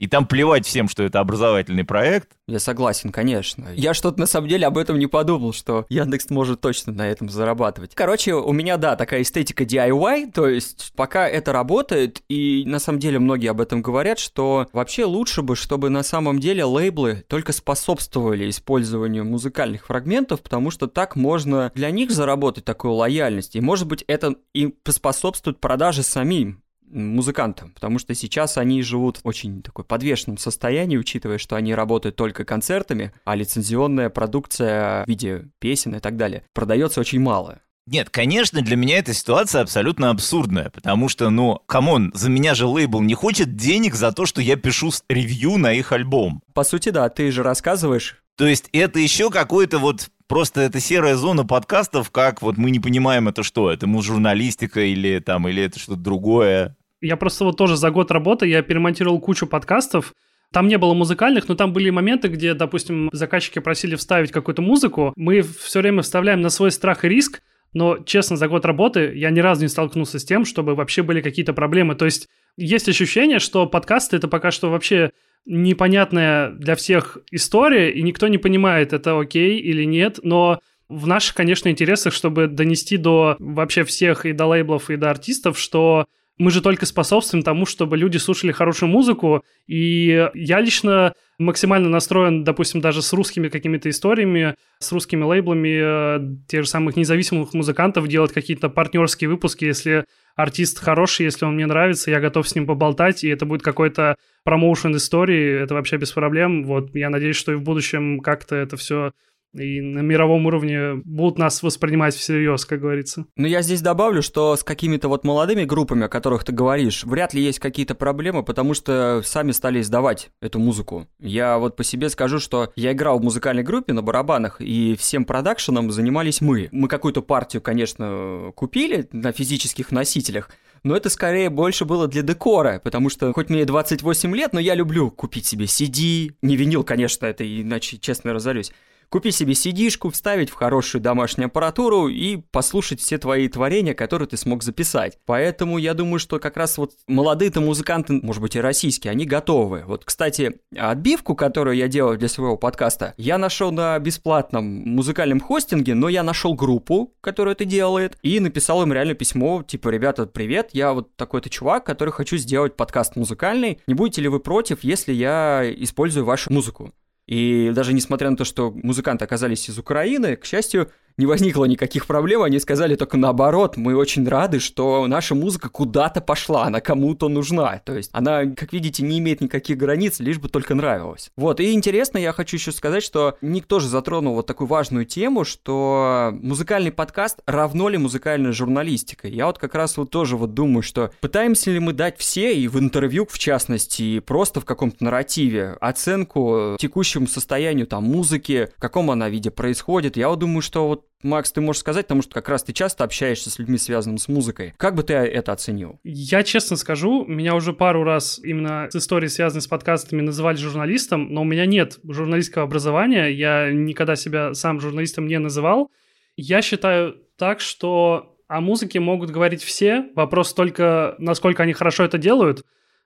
И там плевать всем, что это образовательный проект, я согласен, конечно. Я что-то на самом деле об этом не подумал, что Яндекс может точно на этом зарабатывать. Короче, у меня, да, такая эстетика DIY, то есть пока это работает, и на самом деле многие об этом говорят, что вообще лучше бы, чтобы на самом деле лейблы только способствовали использованию музыкальных фрагментов, потому что так можно для них заработать такую лояльность, и может быть это и поспособствует продаже самим музыкантам, потому что сейчас они живут в очень такой подвешенном состоянии, учитывая, что они работают только концертами, а лицензионная продукция в виде песен и так далее продается очень мало. Нет, конечно, для меня эта ситуация абсолютно абсурдная, потому что, ну, come on, за меня же лейбл не хочет денег за то, что я пишу ревью на их альбом. По сути, да, ты же рассказываешь. То есть это еще какой-то вот просто это серая зона подкастов, как вот мы не понимаем это что, это музжурналистика или там, или это что-то другое. Я просто вот тоже за год работы я перемонтировал кучу подкастов, Там не было музыкальных, но там были моменты, где, допустим, заказчики просили вставить какую-то музыку. Мы все время вставляем на свой страх и риск, но, честно, за год работы я ни разу не столкнулся с тем, чтобы вообще были какие-то проблемы. То есть есть ощущение, что подкасты — это пока что вообще непонятная для всех история, и никто не понимает, это окей или нет, но в наших, конечно, интересах, чтобы донести до вообще всех и до лейблов, и до артистов, что мы же только способствуем тому, чтобы люди слушали хорошую музыку, и я лично максимально настроен, допустим, даже с русскими какими-то историями, с русскими лейблами э, тех же самых независимых музыкантов делать какие-то партнерские выпуски, если артист хороший, если он мне нравится, я готов с ним поболтать, и это будет какой-то промоушен истории, это вообще без проблем. Вот я надеюсь, что и в будущем как-то это все и на мировом уровне будут нас воспринимать всерьез, как говорится. Ну, я здесь добавлю, что с какими-то вот молодыми группами, о которых ты говоришь, вряд ли есть какие-то проблемы, потому что сами стали издавать эту музыку. Я вот по себе скажу, что я играл в музыкальной группе на барабанах, и всем продакшеном занимались мы. Мы какую-то партию, конечно, купили на физических носителях, но это скорее больше было для декора, потому что хоть мне 28 лет, но я люблю купить себе CD, не винил, конечно, это иначе честно разорюсь, Купи себе cd вставить в хорошую домашнюю аппаратуру и послушать все твои творения, которые ты смог записать. Поэтому я думаю, что как раз вот молодые-то музыканты, может быть и российские, они готовы. Вот, кстати, отбивку, которую я делаю для своего подкаста, я нашел на бесплатном музыкальном хостинге, но я нашел группу, которая это делает, и написал им реально письмо, типа, ребята, привет, я вот такой-то чувак, который хочу сделать подкаст музыкальный, не будете ли вы против, если я использую вашу музыку? И даже несмотря на то, что музыканты оказались из Украины, к счастью, не возникло никаких проблем, они сказали только наоборот, мы очень рады, что наша музыка куда-то пошла, она кому-то нужна. То есть она, как видите, не имеет никаких границ, лишь бы только нравилась. Вот, и интересно, я хочу еще сказать, что Ник тоже затронул вот такую важную тему, что музыкальный подкаст равно ли музыкальная журналистика. Я вот как раз вот тоже вот думаю, что пытаемся ли мы дать все, и в интервью в частности, и просто в каком-то нарративе, оценку текущему состоянию там музыки, в каком она виде происходит. Я вот думаю, что вот Макс, ты можешь сказать, потому что как раз ты часто общаешься с людьми, связанными с музыкой. Как бы ты это оценил? Я честно скажу, меня уже пару раз именно с историей, связанной с подкастами, называли журналистом, но у меня нет журналистского образования, я никогда себя сам журналистом не называл. Я считаю так, что о музыке могут говорить все, вопрос только, насколько они хорошо это делают.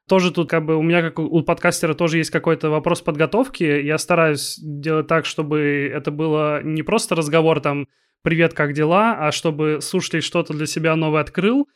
Тоже тут как бы у меня, как у подкастера, тоже есть какой-то вопрос подготовки. Я стараюсь делать так, чтобы это было не просто разговор там «Привет, как дела?», а чтобы слушатель что-то для себя новое открыл.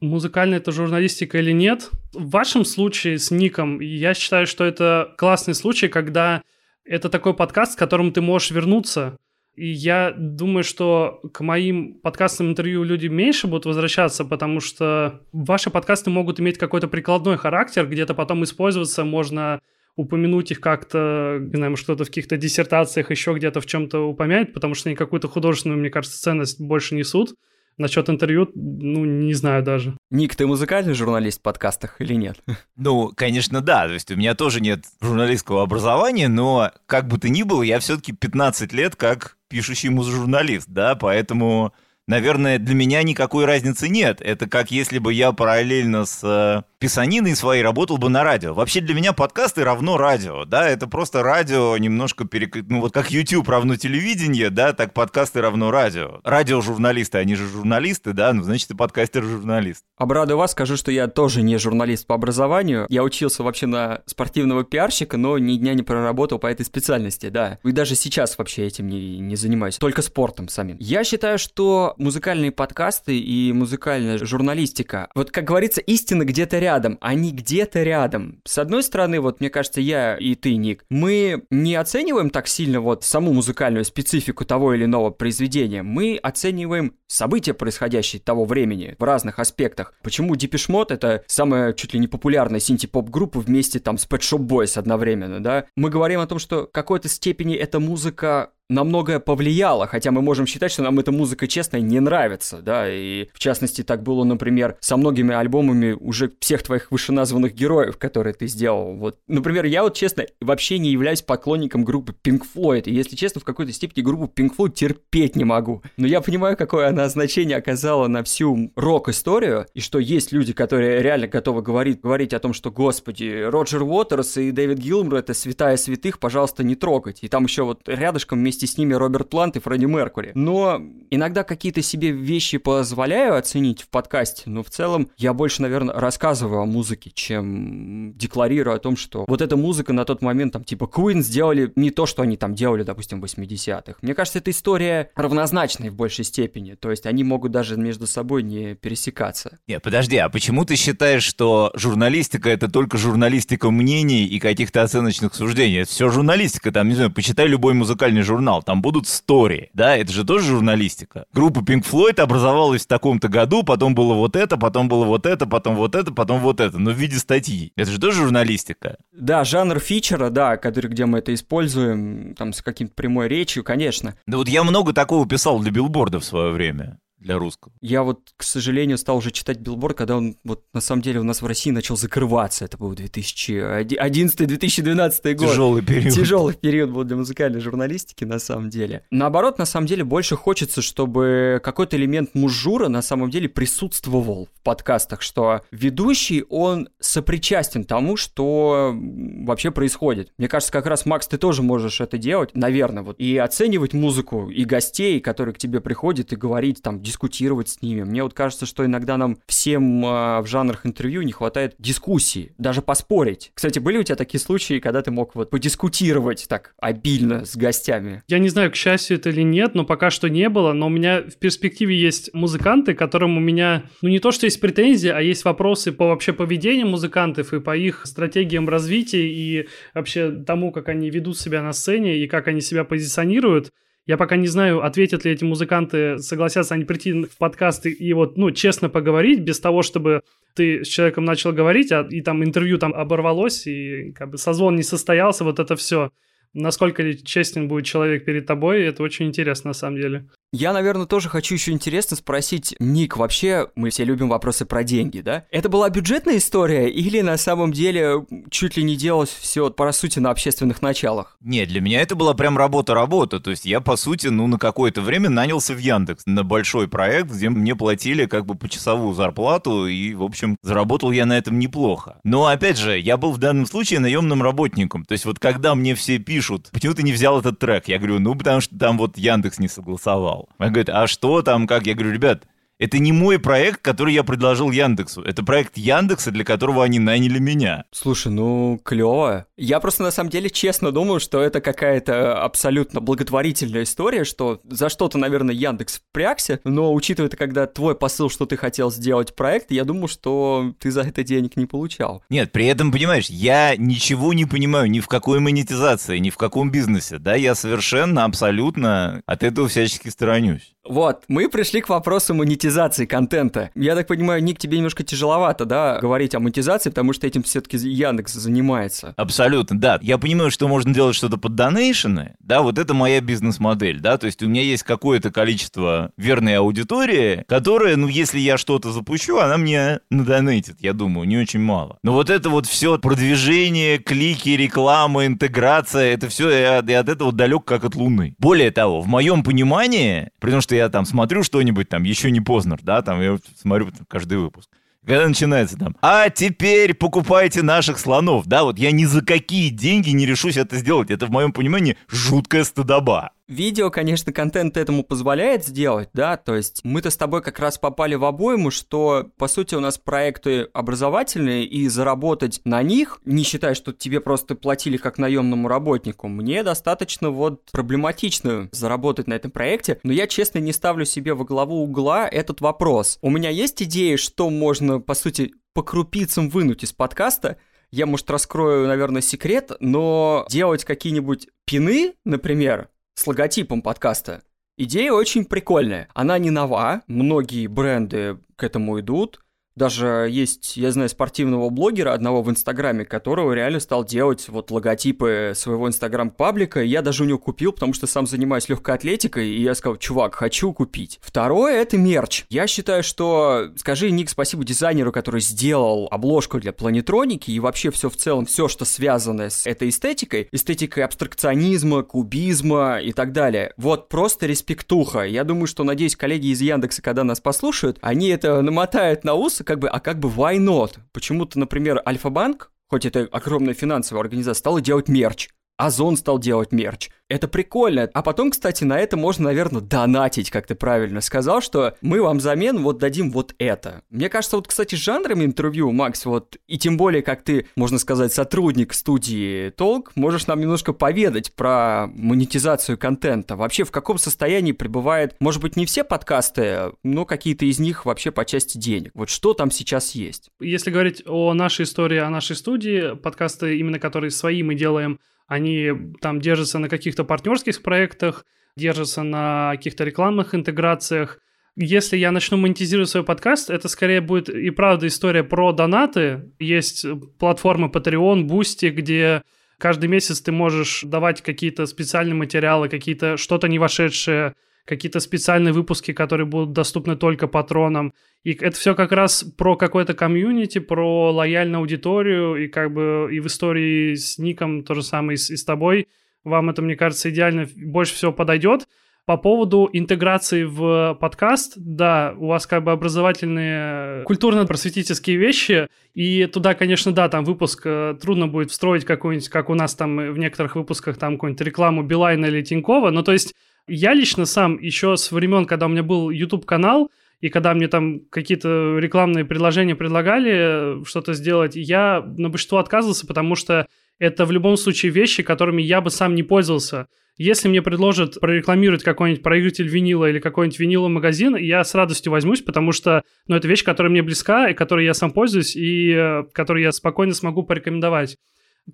Музыкальная это журналистика или нет? В вашем случае с Ником я считаю, что это классный случай, когда это такой подкаст, к которому ты можешь вернуться – и я думаю, что к моим подкастным интервью люди меньше будут возвращаться, потому что ваши подкасты могут иметь какой-то прикладной характер, где-то потом использоваться, можно упомянуть их как-то, не знаю, может, кто-то в каких-то диссертациях еще где-то в чем-то упомянет, потому что они какую-то художественную, мне кажется, ценность больше несут. Насчет интервью, ну, не знаю даже. Ник, ты музыкальный журналист в подкастах или нет? Ну, конечно, да. То есть у меня тоже нет журналистского образования, но как бы то ни было, я все-таки 15 лет как пишущий музжурналист, да, поэтому наверное, для меня никакой разницы нет. Это как если бы я параллельно с писаниной своей работал бы на радио. Вообще для меня подкасты равно радио, да, это просто радио немножко перек... Ну вот как YouTube равно телевидение, да, так подкасты равно радио. Радиожурналисты, они же журналисты, да, ну значит и подкастер-журналист. Обрадую вас, скажу, что я тоже не журналист по образованию. Я учился вообще на спортивного пиарщика, но ни дня не проработал по этой специальности, да. И даже сейчас вообще этим не, не занимаюсь, только спортом самим. Я считаю, что музыкальные подкасты и музыкальная журналистика, вот как говорится, истина где-то рядом, они где-то рядом. С одной стороны, вот мне кажется, я и ты, Ник, мы не оцениваем так сильно вот саму музыкальную специфику того или иного произведения, мы оцениваем события, происходящие того времени в разных аспектах. Почему Mode это самая чуть ли не популярная синти-поп-группа вместе там с Pet Shop Boys одновременно, да? Мы говорим о том, что в какой-то степени эта музыка на многое повлияла, хотя мы можем считать, что нам эта музыка, честно, не нравится, да, и в частности так было, например, со многими альбомами уже всех твоих вышеназванных героев, которые ты сделал. Вот, например, я вот, честно, вообще не являюсь поклонником группы Pink Floyd, и, если честно, в какой-то степени группу Pink Floyd терпеть не могу. Но я понимаю, какое она значение оказала на всю рок-историю, и что есть люди, которые реально готовы говорить, говорить о том, что, господи, Роджер Уотерс и Дэвид Гилмор — это святая святых, пожалуйста, не трогать. И там еще вот рядышком вместе с ними Роберт Плант и Фредди Меркури. Но иногда какие-то себе вещи позволяю оценить в подкасте, но в целом я больше, наверное, рассказываю о музыке, чем декларирую о том, что вот эта музыка на тот момент, там, типа, Queen сделали не то, что они там делали, допустим, в 80-х. Мне кажется, эта история равнозначная в большей степени, то есть они могут даже между собой не пересекаться. Нет, подожди, а почему ты считаешь, что журналистика — это только журналистика мнений и каких-то оценочных суждений? Это все журналистика, там, не знаю, почитай любой музыкальный журнал, там будут story, да, это же тоже журналистика. Группа Pink Floyd образовалась в таком-то году, потом было вот это, потом было вот это, потом вот это, потом вот это, но в виде статьи. Это же тоже журналистика. Да, жанр фичера, да, который, где мы это используем, там, с каким-то прямой речью, конечно. Да вот я много такого писал для билборда в свое время для русского. Я вот, к сожалению, стал уже читать Билборд, когда он вот на самом деле у нас в России начал закрываться. Это был 2011-2012 год. Тяжелый период. Тяжелый период был для музыкальной журналистики, на самом деле. Наоборот, на самом деле, больше хочется, чтобы какой-то элемент музжура на самом деле присутствовал в подкастах, что ведущий, он сопричастен тому, что вообще происходит. Мне кажется, как раз, Макс, ты тоже можешь это делать, наверное, вот, и оценивать музыку, и гостей, которые к тебе приходят, и говорить там, дискутировать с ними. Мне вот кажется, что иногда нам всем э, в жанрах интервью не хватает дискуссии, даже поспорить. Кстати, были у тебя такие случаи, когда ты мог вот подискутировать так обильно с гостями? Я не знаю, к счастью это или нет, но пока что не было, но у меня в перспективе есть музыканты, которым у меня, ну не то, что есть претензии, а есть вопросы по вообще поведению музыкантов и по их стратегиям развития и вообще тому, как они ведут себя на сцене и как они себя позиционируют. Я пока не знаю, ответят ли эти музыканты, согласятся они прийти в подкасты и вот, ну, честно поговорить, без того, чтобы ты с человеком начал говорить, а, и там интервью там оборвалось, и как бы созвон не состоялся, вот это все. Насколько честен будет человек перед тобой, это очень интересно на самом деле. Я, наверное, тоже хочу еще интересно спросить, Ник, вообще мы все любим вопросы про деньги, да? Это была бюджетная история или на самом деле чуть ли не делалось все, по сути, на общественных началах? Нет, для меня это была прям работа-работа. То есть я, по сути, ну, на какое-то время нанялся в Яндекс на большой проект, где мне платили как бы почасовую зарплату, и, в общем, заработал я на этом неплохо. Но, опять же, я был в данном случае наемным работником. То есть вот когда мне все пишут, почему ты не взял этот трек? Я говорю, ну, потому что там вот Яндекс не согласовал сказал. Он говорит, а что там, как? Я говорю, ребят, это не мой проект, который я предложил Яндексу. Это проект Яндекса, для которого они наняли меня. Слушай, ну, клево. Я просто на самом деле честно думаю, что это какая-то абсолютно благотворительная история, что за что-то, наверное, Яндекс впрягся, но учитывая, когда твой посыл, что ты хотел сделать проект, я думаю, что ты за это денег не получал. Нет, при этом, понимаешь, я ничего не понимаю ни в какой монетизации, ни в каком бизнесе, да, я совершенно, абсолютно от этого всячески сторонюсь. Вот, мы пришли к вопросу монетизации контента. Я так понимаю, Ник, тебе немножко тяжеловато, да, говорить о монетизации, потому что этим все-таки Яндекс занимается. Абсолютно, да. Я понимаю, что можно делать что-то под донейшены, да, вот это моя бизнес-модель, да, то есть у меня есть какое-то количество верной аудитории, которая, ну, если я что-то запущу, она мне надонейтит, я думаю, не очень мало. Но вот это вот все продвижение, клики, реклама, интеграция, это все я, я от этого далек как от Луны. Более того, в моем понимании, при том, что я там смотрю что-нибудь, там, еще не поздно, да, там, я смотрю там, каждый выпуск. Когда начинается там, а теперь покупайте наших слонов, да, вот я ни за какие деньги не решусь это сделать. Это в моем понимании жуткая стыдоба. Видео, конечно, контент этому позволяет сделать, да, то есть мы-то с тобой как раз попали в обойму, что, по сути, у нас проекты образовательные, и заработать на них, не считая, что тебе просто платили как наемному работнику, мне достаточно вот проблематично заработать на этом проекте, но я, честно, не ставлю себе во главу угла этот вопрос. У меня есть идеи, что можно, по сути, по крупицам вынуть из подкаста, я, может, раскрою, наверное, секрет, но делать какие-нибудь пины, например, с логотипом подкаста. Идея очень прикольная. Она не нова, многие бренды к этому идут. Даже есть, я знаю, спортивного блогера одного в Инстаграме, которого реально стал делать вот логотипы своего Инстаграм-паблика. Я даже у него купил, потому что сам занимаюсь легкой атлетикой, и я сказал, чувак, хочу купить. Второе — это мерч. Я считаю, что... Скажи, Ник, спасибо дизайнеру, который сделал обложку для планетроники и вообще все в целом, все, что связано с этой эстетикой, эстетикой абстракционизма, кубизма и так далее. Вот просто респектуха. Я думаю, что, надеюсь, коллеги из Яндекса, когда нас послушают, они это намотают на ус как бы, а как бы why not? Почему-то, например, Альфа-банк, хоть это огромная финансовая организация, стала делать мерч. Озон стал делать мерч. Это прикольно. А потом, кстати, на это можно, наверное, донатить, как ты правильно сказал, что мы вам взамен вот дадим вот это. Мне кажется, вот, кстати, с жанрами интервью, Макс, вот, и тем более, как ты, можно сказать, сотрудник студии Толк, можешь нам немножко поведать про монетизацию контента. Вообще, в каком состоянии пребывает, может быть, не все подкасты, но какие-то из них вообще по части денег. Вот что там сейчас есть? Если говорить о нашей истории, о нашей студии, подкасты, именно которые свои мы делаем, они там держатся на каких-то партнерских проектах, держатся на каких-то рекламных интеграциях. Если я начну монетизировать свой подкаст, это скорее будет и правда история про донаты. Есть платформы Patreon, Boosty, где каждый месяц ты можешь давать какие-то специальные материалы, какие-то что-то не вошедшее какие-то специальные выпуски, которые будут доступны только патронам. И это все как раз про какой-то комьюнити, про лояльную аудиторию, и как бы и в истории с Ником то же самое и с, и с тобой. Вам это, мне кажется, идеально больше всего подойдет. По поводу интеграции в подкаст, да, у вас как бы образовательные, культурно-просветительские вещи, и туда, конечно, да, там выпуск э, трудно будет встроить какой-нибудь, как у нас там в некоторых выпусках, там какую-нибудь рекламу Билайна или Тинькова, но то есть я лично сам еще с времен, когда у меня был YouTube-канал, и когда мне там какие-то рекламные предложения предлагали э, что-то сделать, я на большинство отказывался, потому что это в любом случае вещи, которыми я бы сам не пользовался. Если мне предложат прорекламировать какой-нибудь проигрыватель винила или какой-нибудь виниловый магазин, я с радостью возьмусь, потому что ну, это вещь, которая мне близка, и которой я сам пользуюсь, и э, которую я спокойно смогу порекомендовать.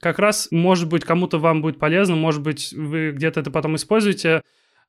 Как раз, может быть, кому-то вам будет полезно, может быть, вы где-то это потом используете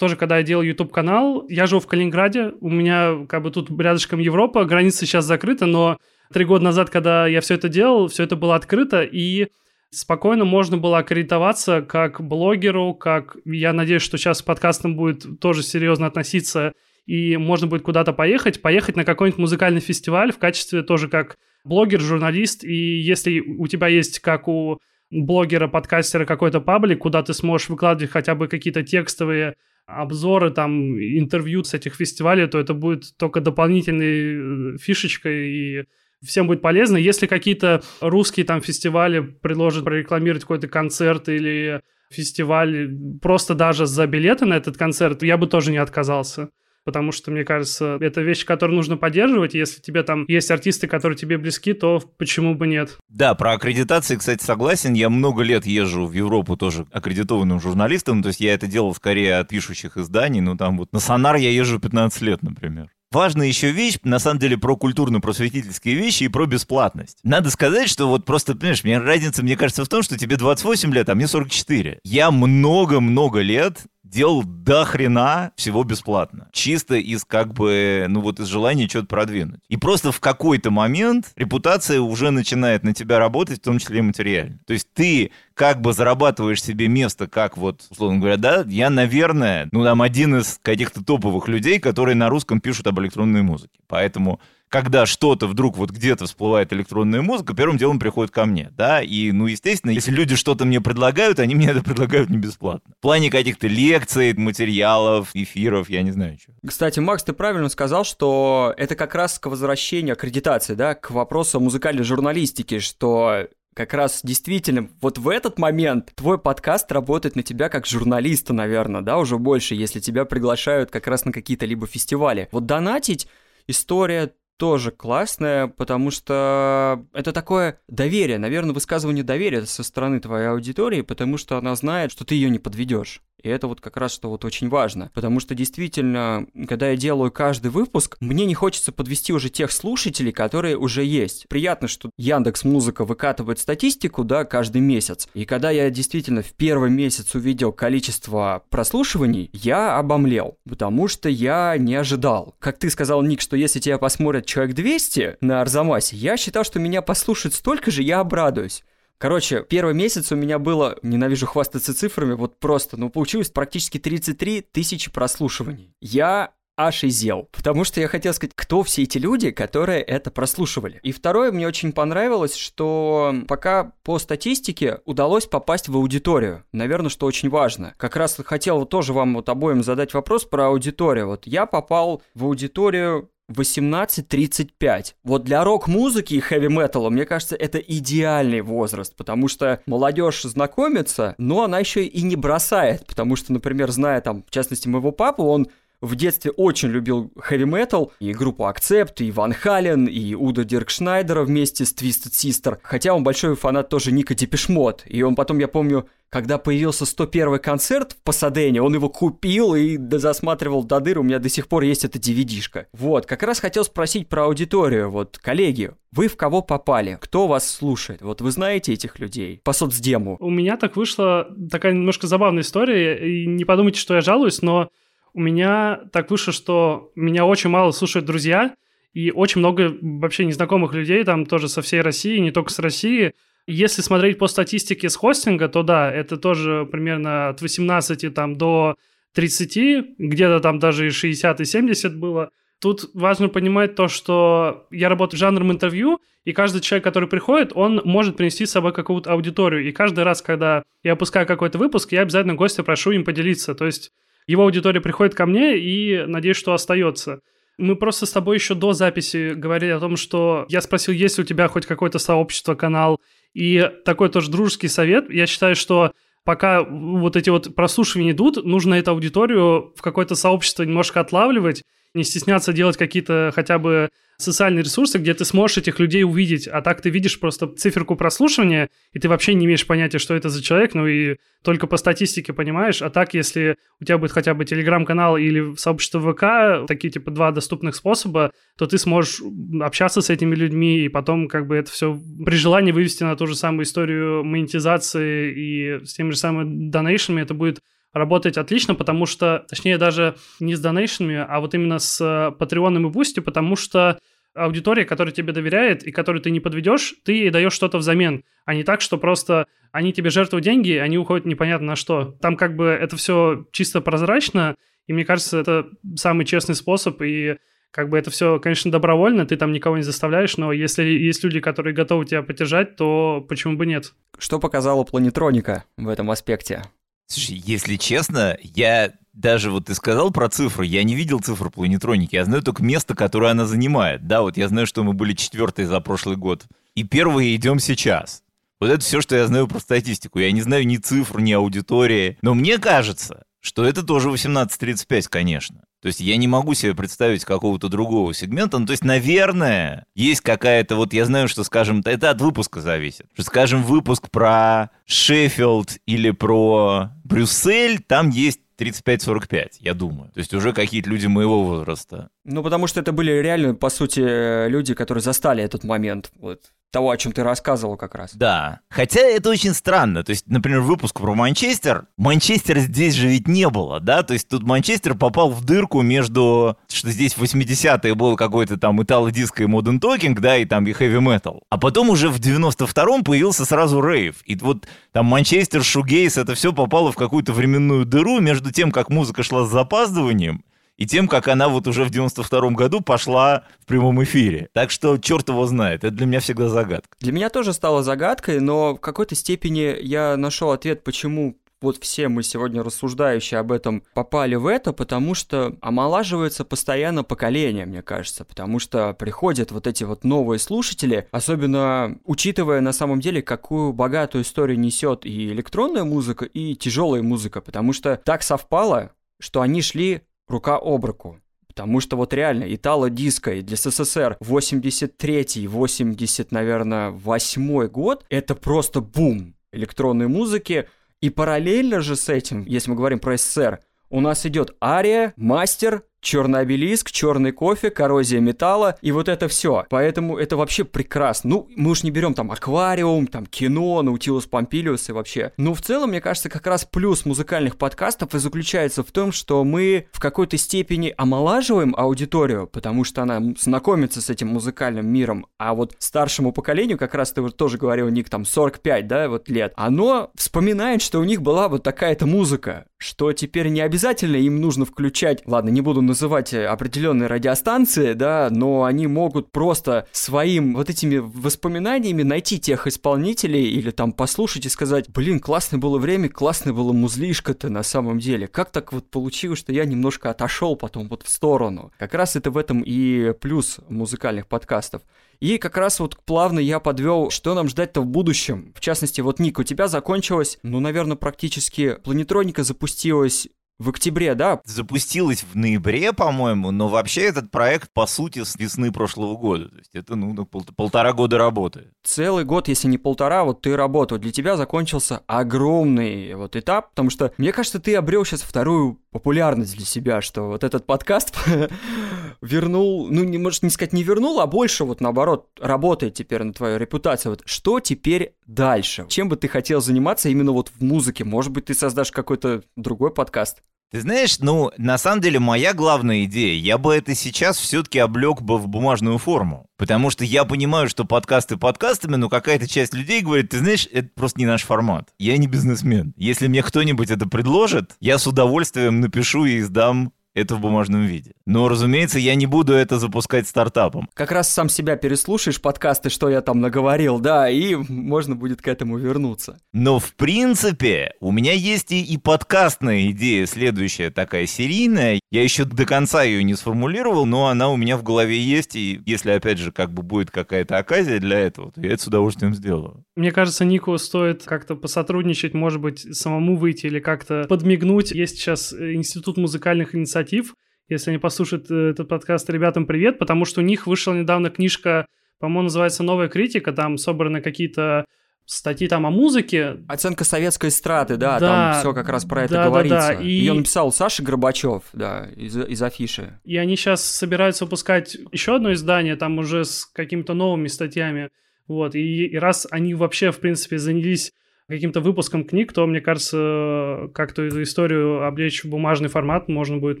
тоже, когда я делал YouTube-канал, я живу в Калининграде, у меня как бы тут рядышком Европа, граница сейчас закрыта, но три года назад, когда я все это делал, все это было открыто, и спокойно можно было аккредитоваться как блогеру, как, я надеюсь, что сейчас с подкастом будет тоже серьезно относиться, и можно будет куда-то поехать, поехать на какой-нибудь музыкальный фестиваль в качестве тоже как блогер, журналист, и если у тебя есть, как у блогера, подкастера какой-то паблик, куда ты сможешь выкладывать хотя бы какие-то текстовые обзоры, там, интервью с этих фестивалей, то это будет только дополнительной э, фишечкой и всем будет полезно. Если какие-то русские там фестивали предложат прорекламировать какой-то концерт или фестиваль просто даже за билеты на этот концерт, я бы тоже не отказался потому что, мне кажется, это вещь, которую нужно поддерживать. Если тебе там есть артисты, которые тебе близки, то почему бы нет? Да, про аккредитации, кстати, согласен. Я много лет езжу в Европу тоже аккредитованным журналистом, то есть я это делал скорее от пишущих изданий, но там вот на Сонар я езжу 15 лет, например. Важная еще вещь, на самом деле, про культурно-просветительские вещи и про бесплатность. Надо сказать, что вот просто, понимаешь, мне разница, мне кажется, в том, что тебе 28 лет, а мне 44. Я много-много лет делал до хрена всего бесплатно. Чисто из как бы, ну вот из желания что-то продвинуть. И просто в какой-то момент репутация уже начинает на тебя работать, в том числе и материально. То есть ты как бы зарабатываешь себе место, как вот, условно говоря, да, я, наверное, ну там один из каких-то топовых людей, которые на русском пишут об электронной музыке. Поэтому когда что-то вдруг вот где-то всплывает электронная музыка, первым делом приходит ко мне, да, и, ну, естественно, если люди что-то мне предлагают, они мне это предлагают не бесплатно. В плане каких-то лекций, материалов, эфиров, я не знаю что. Кстати, Макс, ты правильно сказал, что это как раз к возвращению аккредитации, да, к вопросу музыкальной журналистики, что как раз действительно вот в этот момент твой подкаст работает на тебя как журналиста, наверное, да, уже больше, если тебя приглашают как раз на какие-то либо фестивали. Вот донатить история тоже классная, потому что это такое доверие, наверное, высказывание доверия со стороны твоей аудитории, потому что она знает, что ты ее не подведешь. И это вот как раз что вот очень важно. Потому что действительно, когда я делаю каждый выпуск, мне не хочется подвести уже тех слушателей, которые уже есть. Приятно, что Яндекс Музыка выкатывает статистику, да, каждый месяц. И когда я действительно в первый месяц увидел количество прослушиваний, я обомлел. Потому что я не ожидал. Как ты сказал, Ник, что если тебя посмотрят человек 200 на Арзамасе, я считал, что меня послушают столько же, я обрадуюсь. Короче, первый месяц у меня было, ненавижу хвастаться цифрами, вот просто, ну, получилось практически 33 тысячи прослушиваний. Я аж изел, потому что я хотел сказать, кто все эти люди, которые это прослушивали. И второе, мне очень понравилось, что пока по статистике удалось попасть в аудиторию. Наверное, что очень важно. Как раз хотел тоже вам вот обоим задать вопрос про аудиторию. Вот я попал в аудиторию 18-35. Вот для рок-музыки и хэви-металла, мне кажется, это идеальный возраст, потому что молодежь знакомится, но она еще и не бросает, потому что, например, зная там, в частности, моего папу, он в детстве очень любил хэви-метал, и группу Accept, и Van Halen, и Удо Диркшнайдера вместе с Twisted Sister, хотя он большой фанат тоже Ника Depeche Mode, и он потом, я помню, когда появился 101 концерт в Пасадене, он его купил и засматривал до дыр, у меня до сих пор есть эта DVD-шка. Вот, как раз хотел спросить про аудиторию, вот, коллеги, вы в кого попали? Кто вас слушает? Вот вы знаете этих людей по соцдему? У меня так вышла такая немножко забавная история, и не подумайте, что я жалуюсь, но у меня так вышло, что меня очень мало слушают друзья, и очень много вообще незнакомых людей, там тоже со всей России, не только с России, если смотреть по статистике с хостинга, то да, это тоже примерно от 18 там, до 30, где-то там даже и 60, и 70 было. Тут важно понимать то, что я работаю жанром интервью, и каждый человек, который приходит, он может принести с собой какую-то аудиторию. И каждый раз, когда я опускаю какой-то выпуск, я обязательно гостя прошу им поделиться. То есть его аудитория приходит ко мне и надеюсь, что остается. Мы просто с тобой еще до записи говорили о том, что я спросил, есть ли у тебя хоть какое-то сообщество, канал, и такой тоже дружеский совет. Я считаю, что пока вот эти вот прослушивания идут, нужно эту аудиторию в какое-то сообщество немножко отлавливать, не стесняться делать какие-то хотя бы социальные ресурсы, где ты сможешь этих людей увидеть, а так ты видишь просто циферку прослушивания, и ты вообще не имеешь понятия, что это за человек, ну и только по статистике понимаешь, а так, если у тебя будет хотя бы телеграм-канал или сообщество ВК, такие типа два доступных способа, то ты сможешь общаться с этими людьми, и потом как бы это все при желании вывести на ту же самую историю монетизации и с теми же самыми донейшнами, это будет работать отлично, потому что, точнее, даже не с донейшнами, а вот именно с Patreon и Boosty, потому что аудитория, которая тебе доверяет и которую ты не подведешь, ты ей даешь что-то взамен, а не так, что просто они тебе жертвуют деньги, они уходят непонятно на что. Там как бы это все чисто прозрачно, и мне кажется, это самый честный способ, и как бы это все, конечно, добровольно, ты там никого не заставляешь, но если есть люди, которые готовы тебя поддержать, то почему бы нет? Что показала планетроника в этом аспекте? Слушай, если честно, я даже вот ты сказал про цифры, я не видел цифр планетроники, я знаю только место, которое она занимает. Да, вот я знаю, что мы были четвертые за прошлый год. И первые идем сейчас. Вот это все, что я знаю про статистику. Я не знаю ни цифр, ни аудитории. Но мне кажется, что это тоже 18.35, конечно. То есть я не могу себе представить какого-то другого сегмента. Ну, то есть, наверное, есть какая-то, вот я знаю, что, скажем, это от выпуска зависит. Что, скажем, выпуск про Шеффилд или про Брюссель, там есть 35-45, я думаю. То есть уже какие-то люди моего возраста. Ну, потому что это были реально, по сути, люди, которые застали этот момент. Вот того, о чем ты рассказывал как раз. Да. Хотя это очень странно. То есть, например, выпуск про Манчестер. Манчестер здесь же ведь не было, да? То есть тут Манчестер попал в дырку между... Что здесь в 80-е был какой-то там итало-диско и модерн токинг, да, и там и хэви метал. А потом уже в 92-м появился сразу рейв. И вот там Манчестер, Шугейс, это все попало в какую-то временную дыру между тем, как музыка шла с запаздыванием, и тем, как она вот уже в 92 году пошла в прямом эфире. Так что черт его знает, это для меня всегда загадка. Для меня тоже стало загадкой, но в какой-то степени я нашел ответ, почему вот все мы сегодня рассуждающие об этом попали в это, потому что омолаживается постоянно поколение, мне кажется, потому что приходят вот эти вот новые слушатели, особенно учитывая на самом деле, какую богатую историю несет и электронная музыка, и тяжелая музыка, потому что так совпало, что они шли рука об руку. Потому что вот реально Итало-диско и для СССР 83-й, 80, наверное, 8 год — это просто бум электронной музыки. И параллельно же с этим, если мы говорим про СССР, у нас идет Ария, Мастер, черный обелиск, черный кофе, коррозия металла и вот это все. Поэтому это вообще прекрасно. Ну, мы уж не берем там аквариум, там кино, Наутилус Помпилиус и вообще. Но в целом, мне кажется, как раз плюс музыкальных подкастов и заключается в том, что мы в какой-то степени омолаживаем аудиторию, потому что она знакомится с этим музыкальным миром. А вот старшему поколению, как раз ты вот тоже говорил, Ник, там 45, да, вот лет, оно вспоминает, что у них была вот такая-то музыка, что теперь не обязательно им нужно включать, ладно, не буду называть э, определенные радиостанции, да, но они могут просто своим вот этими воспоминаниями найти тех исполнителей или там послушать и сказать, блин, классное было время, классное было музлишко-то на самом деле. Как так вот получилось, что я немножко отошел потом вот в сторону? Как раз это в этом и плюс музыкальных подкастов. И как раз вот плавно я подвел, что нам ждать-то в будущем. В частности, вот, Ник, у тебя закончилась, ну, наверное, практически планетроника запустилась в октябре, да? Запустилась в ноябре, по-моему, но вообще этот проект, по сути, с весны прошлого года. То есть это, ну, ну пол- полтора года работы. Целый год, если не полтора, вот ты работал. Для тебя закончился огромный вот этап, потому что, мне кажется, ты обрел сейчас вторую популярность для себя, что вот этот подкаст вернул, ну, не, может не сказать не вернул, а больше вот наоборот работает теперь на твою репутацию. Вот что теперь дальше? Чем бы ты хотел заниматься именно вот в музыке? Может быть, ты создашь какой-то другой подкаст? Ты знаешь, ну, на самом деле, моя главная идея, я бы это сейчас все-таки облег бы в бумажную форму. Потому что я понимаю, что подкасты подкастами, но какая-то часть людей говорит, ты знаешь, это просто не наш формат. Я не бизнесмен. Если мне кто-нибудь это предложит, я с удовольствием напишу и издам это в бумажном виде. Но, разумеется, я не буду это запускать стартапом. Как раз сам себя переслушаешь подкасты, что я там наговорил, да, и можно будет к этому вернуться. Но, в принципе, у меня есть и, и подкастная идея, следующая такая серийная. Я еще до конца ее не сформулировал, но она у меня в голове есть, и если, опять же, как бы будет какая-то оказия для этого, то я это с удовольствием сделаю. Мне кажется, Нику стоит как-то посотрудничать, может быть, самому выйти или как-то подмигнуть. Есть сейчас Институт музыкальных инициатив, инициатив. Если они послушают э, этот подкаст, ребятам привет, потому что у них вышла недавно книжка, по-моему, называется «Новая критика», там собраны какие-то статьи там о музыке. Оценка советской страты, да, да там все как раз про это да, говорится. Да, да. И... Ее написал Саша Горбачев, да, из, из афиши. И они сейчас собираются выпускать еще одно издание, там уже с какими-то новыми статьями. Вот, и, и раз они вообще, в принципе, занялись каким-то выпуском книг, то, мне кажется, как-то эту историю облечь в бумажный формат можно будет,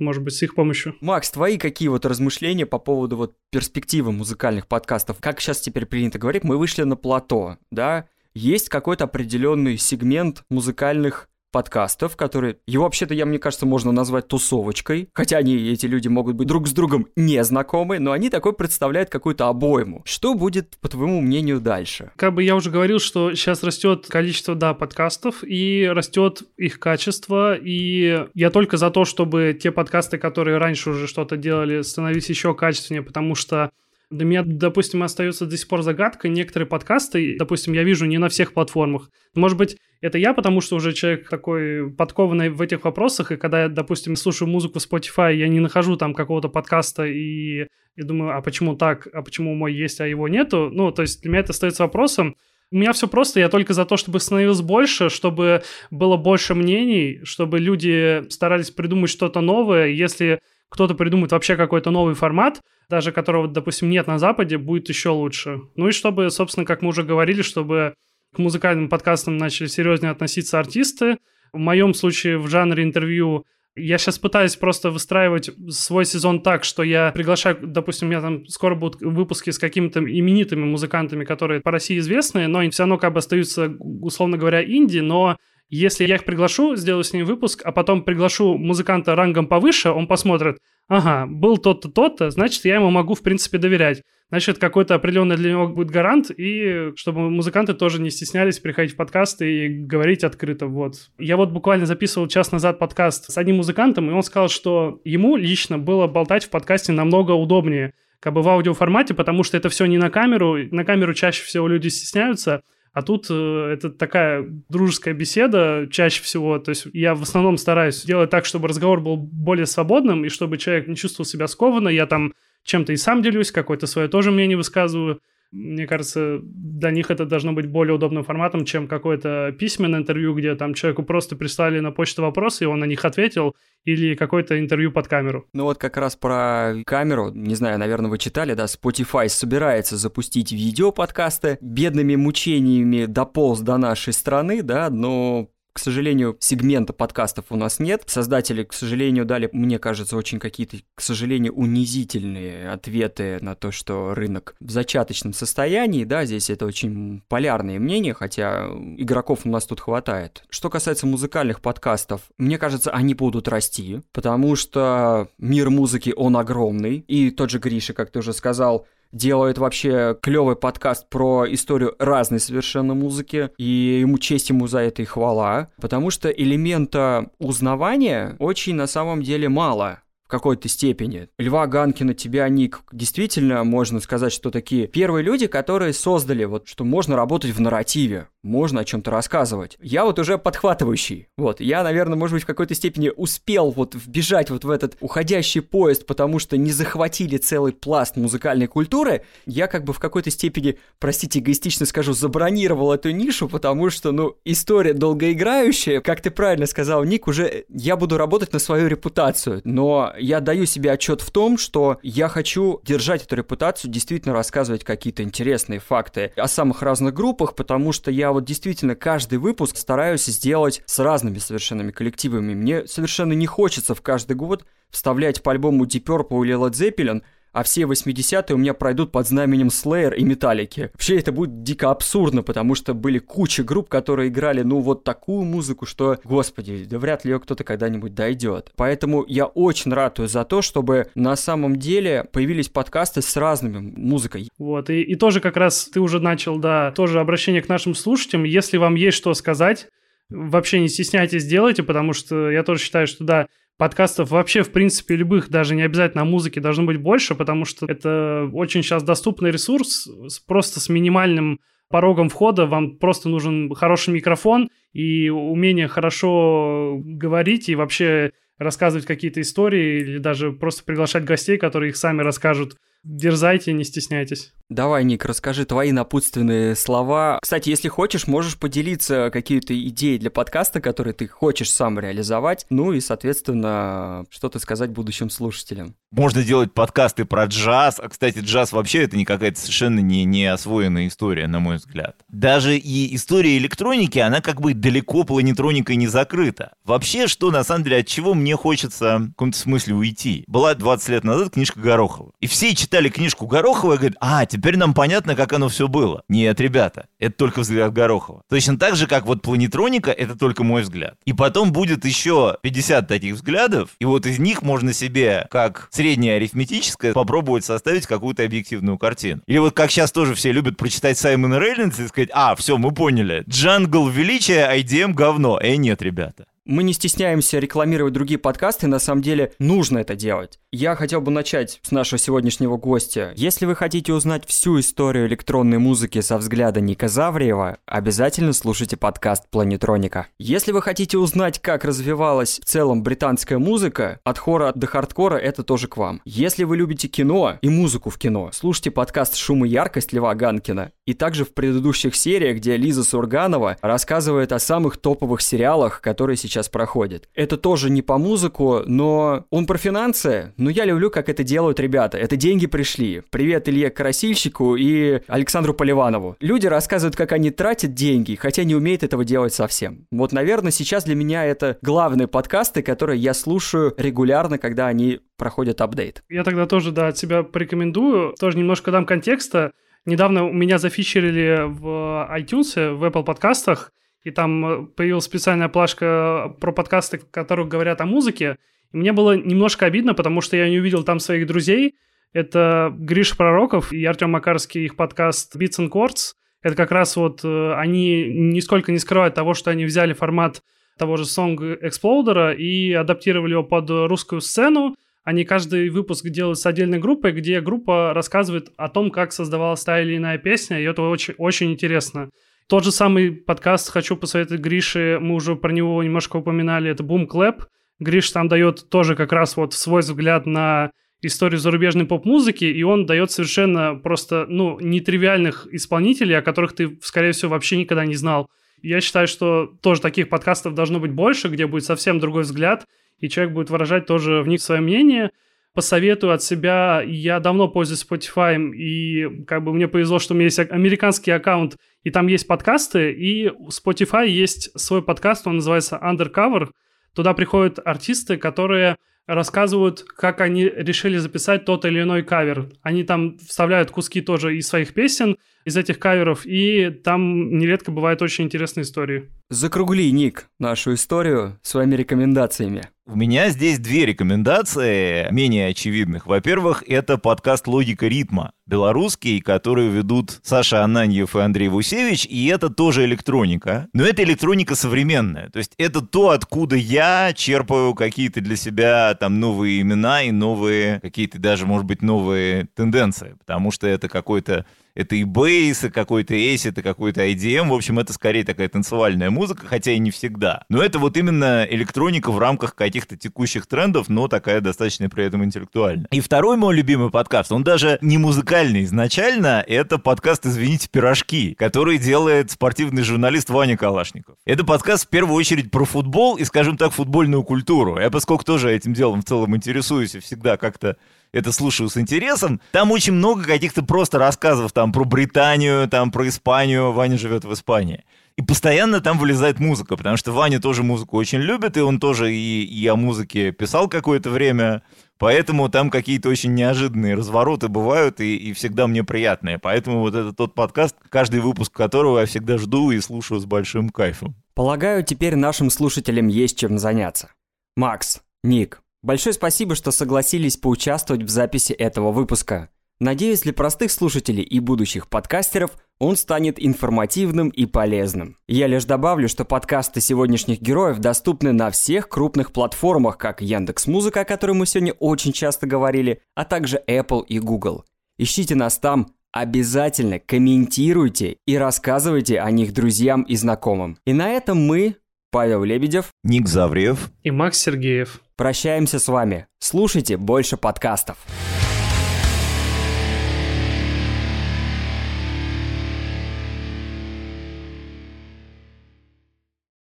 может быть, с их помощью. Макс, твои какие вот размышления по поводу вот перспективы музыкальных подкастов? Как сейчас теперь принято говорить, мы вышли на плато, да? Есть какой-то определенный сегмент музыкальных подкастов, которые... Его вообще-то, я, мне кажется, можно назвать тусовочкой. Хотя они, эти люди, могут быть друг с другом не знакомы, но они такой представляют какую-то обойму. Что будет, по твоему мнению, дальше? Как бы я уже говорил, что сейчас растет количество, да, подкастов, и растет их качество, и я только за то, чтобы те подкасты, которые раньше уже что-то делали, становились еще качественнее, потому что для меня, допустим, остается до сих пор загадкой некоторые подкасты, допустим, я вижу не на всех платформах. Может быть, это я, потому что уже человек такой подкованный в этих вопросах, и когда я, допустим, слушаю музыку в Spotify, я не нахожу там какого-то подкаста и, и думаю, а почему так, а почему мой есть, а его нету. Ну, то есть для меня это остается вопросом. У меня все просто, я только за то, чтобы становилось больше, чтобы было больше мнений, чтобы люди старались придумать что-то новое. Если кто-то придумает вообще какой-то новый формат, даже которого, допустим, нет на Западе, будет еще лучше. Ну и чтобы, собственно, как мы уже говорили, чтобы к музыкальным подкастам начали серьезнее относиться артисты. В моем случае в жанре интервью я сейчас пытаюсь просто выстраивать свой сезон так, что я приглашаю, допустим, у меня там скоро будут выпуски с какими-то именитыми музыкантами, которые по России известны, но все равно как бы остаются, условно говоря, инди, но если я их приглашу, сделаю с ними выпуск, а потом приглашу музыканта рангом повыше, он посмотрит, ага, был тот-то, тот-то, значит, я ему могу, в принципе, доверять. Значит, какой-то определенный для него будет гарант, и чтобы музыканты тоже не стеснялись приходить в подкасты и говорить открыто, вот. Я вот буквально записывал час назад подкаст с одним музыкантом, и он сказал, что ему лично было болтать в подкасте намного удобнее, как бы в аудиоформате, потому что это все не на камеру, на камеру чаще всего люди стесняются, а тут э, это такая дружеская беседа чаще всего. То есть я в основном стараюсь делать так, чтобы разговор был более свободным, и чтобы человек не чувствовал себя скованно. Я там чем-то и сам делюсь, какое-то свое тоже мнение высказываю. Мне кажется, для них это должно быть более удобным форматом, чем какое-то письменное интервью, где там человеку просто прислали на почту вопросы, и он на них ответил, или какое-то интервью под камеру. Ну вот как раз про камеру, не знаю, наверное, вы читали, да, Spotify собирается запустить видео-подкасты, бедными мучениями дополз до нашей страны, да, но к сожалению, сегмента подкастов у нас нет. Создатели, к сожалению, дали, мне кажется, очень какие-то, к сожалению, унизительные ответы на то, что рынок в зачаточном состоянии. Да, здесь это очень полярные мнения, хотя игроков у нас тут хватает. Что касается музыкальных подкастов, мне кажется, они будут расти, потому что мир музыки, он огромный. И тот же Гриша, как ты уже сказал, делает вообще клевый подкаст про историю разной совершенно музыки, и ему честь ему за это и хвала, потому что элемента узнавания очень на самом деле мало какой-то степени. Льва Ганкина, тебя, Ник, действительно можно сказать, что такие первые люди, которые создали вот, что можно работать в нарративе, можно о чем-то рассказывать. Я вот уже подхватывающий. Вот, я, наверное, может быть, в какой-то степени успел вот вбежать вот в этот уходящий поезд, потому что не захватили целый пласт музыкальной культуры. Я как бы в какой-то степени, простите, эгоистично скажу, забронировал эту нишу, потому что, ну, история долгоиграющая, как ты правильно сказал, Ник, уже я буду работать на свою репутацию, но я даю себе отчет в том, что я хочу держать эту репутацию, действительно рассказывать какие-то интересные факты о самых разных группах, потому что я вот действительно каждый выпуск стараюсь сделать с разными совершенными коллективами. Мне совершенно не хочется в каждый год вставлять по альбому Deep Purple или Led Zeppelin, а все 80-е у меня пройдут под знаменем Slayer и Металлики. Вообще это будет дико абсурдно, потому что были куча групп, которые играли, ну, вот такую музыку, что, господи, да вряд ли ее кто-то когда-нибудь дойдет. Поэтому я очень ратую за то, чтобы на самом деле появились подкасты с разными музыкой. Вот, и, и тоже как раз ты уже начал, да, тоже обращение к нашим слушателям. Если вам есть что сказать, вообще не стесняйтесь, делайте, потому что я тоже считаю, что да, подкастов вообще, в принципе, любых, даже не обязательно о музыке, должно быть больше, потому что это очень сейчас доступный ресурс, просто с минимальным порогом входа вам просто нужен хороший микрофон и умение хорошо говорить и вообще рассказывать какие-то истории или даже просто приглашать гостей, которые их сами расскажут Дерзайте, не стесняйтесь. Давай, Ник, расскажи твои напутственные слова. Кстати, если хочешь, можешь поделиться какие-то идеи для подкаста, которые ты хочешь сам реализовать, ну и, соответственно, что-то сказать будущим слушателям. Можно делать подкасты про джаз, а, кстати, джаз вообще это не какая-то совершенно не, не освоенная история, на мой взгляд. Даже и история электроники, она как бы далеко планетроникой не закрыта. Вообще, что на самом деле, от чего мне хочется в каком-то смысле уйти? Была 20 лет назад книжка Горохова. И все читали книжку Горохова и говорят, а, теперь нам понятно, как оно все было. Нет, ребята, это только взгляд Горохова. Точно так же, как вот планетроника, это только мой взгляд. И потом будет еще 50 таких взглядов, и вот из них можно себе, как среднее арифметическое, попробовать составить какую-то объективную картину. Или вот как сейчас тоже все любят прочитать Саймона Рейлинса и сказать, а, все, мы поняли, джангл величия, IDM говно. Э, нет, ребята. Мы не стесняемся рекламировать другие подкасты, на самом деле нужно это делать. Я хотел бы начать с нашего сегодняшнего гостя. Если вы хотите узнать всю историю электронной музыки со взгляда Ника Завриева, обязательно слушайте подкаст Планетроника. Если вы хотите узнать, как развивалась в целом британская музыка, от хора до хардкора, это тоже к вам. Если вы любите кино и музыку в кино, слушайте подкаст «Шум и яркость» Льва Ганкина. И также в предыдущих сериях, где Лиза Сурганова рассказывает о самых топовых сериалах, которые сейчас проходят. Это тоже не по музыку, но он про финансы, но я люблю, как это делают ребята. Это деньги пришли. Привет Илье Красильщику и Александру Поливанову. Люди рассказывают, как они тратят деньги, хотя не умеют этого делать совсем. Вот, наверное, сейчас для меня это главные подкасты, которые я слушаю регулярно, когда они проходят апдейт. Я тогда тоже, да, от себя порекомендую. Тоже немножко дам контекста. Недавно у меня зафичерили в iTunes, в Apple подкастах, и там появилась специальная плашка про подкасты, в которых говорят о музыке. И мне было немножко обидно, потому что я не увидел там своих друзей. Это Гриш Пророков и Артем Макарский, их подкаст Beats and Chords. Это как раз вот э, они нисколько не скрывают того, что они взяли формат того же Song Exploder и адаптировали его под русскую сцену. Они каждый выпуск делают с отдельной группой, где группа рассказывает о том, как создавалась та или иная песня, и это очень, очень интересно. Тот же самый подкаст хочу посоветовать Грише, мы уже про него немножко упоминали, это Boom Clap – Гриш там дает тоже как раз вот свой взгляд на историю зарубежной поп-музыки, и он дает совершенно просто, ну, нетривиальных исполнителей, о которых ты, скорее всего, вообще никогда не знал. Я считаю, что тоже таких подкастов должно быть больше, где будет совсем другой взгляд, и человек будет выражать тоже в них свое мнение. Посоветую от себя, я давно пользуюсь Spotify, и как бы мне повезло, что у меня есть американский аккаунт, и там есть подкасты, и у Spotify есть свой подкаст, он называется Undercover. Туда приходят артисты, которые рассказывают, как они решили записать тот или иной кавер. Они там вставляют куски тоже из своих песен, из этих каверов, и там нередко бывают очень интересные истории. Закругли, Ник, нашу историю своими рекомендациями. У меня здесь две рекомендации, менее очевидных. Во-первых, это подкаст «Логика ритма», белорусский, который ведут Саша Ананьев и Андрей Вусевич, и это тоже электроника. Но это электроника современная. То есть это то, откуда я черпаю какие-то для себя там новые имена и новые, какие-то даже, может быть, новые тенденции. Потому что это какой-то это и бейс, и какой-то эйс, это какой-то IDM. В общем, это скорее такая танцевальная музыка, хотя и не всегда. Но это вот именно электроника в рамках каких-то текущих трендов, но такая достаточно при этом интеллектуальная. И второй мой любимый подкаст, он даже не музыкальный изначально, это подкаст «Извините, пирожки», который делает спортивный журналист Ваня Калашников. Это подкаст в первую очередь про футбол и, скажем так, футбольную культуру. Я, поскольку тоже этим делом в целом интересуюсь и всегда как-то это слушаю с интересом. Там очень много каких-то просто рассказов там про Британию, там про Испанию. Ваня живет в Испании. И постоянно там вылезает музыка, потому что Ваня тоже музыку очень любит, и он тоже и, и о музыке писал какое-то время. Поэтому там какие-то очень неожиданные развороты бывают, и, и всегда мне приятные. Поэтому вот это тот подкаст, каждый выпуск которого я всегда жду и слушаю с большим кайфом. Полагаю, теперь нашим слушателям есть чем заняться. Макс, Ник, Большое спасибо, что согласились поучаствовать в записи этого выпуска. Надеюсь, для простых слушателей и будущих подкастеров он станет информативным и полезным. Я лишь добавлю, что подкасты сегодняшних героев доступны на всех крупных платформах, как Яндекс Музыка, о которой мы сегодня очень часто говорили, а также Apple и Google. Ищите нас там, обязательно комментируйте и рассказывайте о них друзьям и знакомым. И на этом мы, Павел Лебедев, Ник Завриев и Макс Сергеев Прощаемся с вами. Слушайте больше подкастов.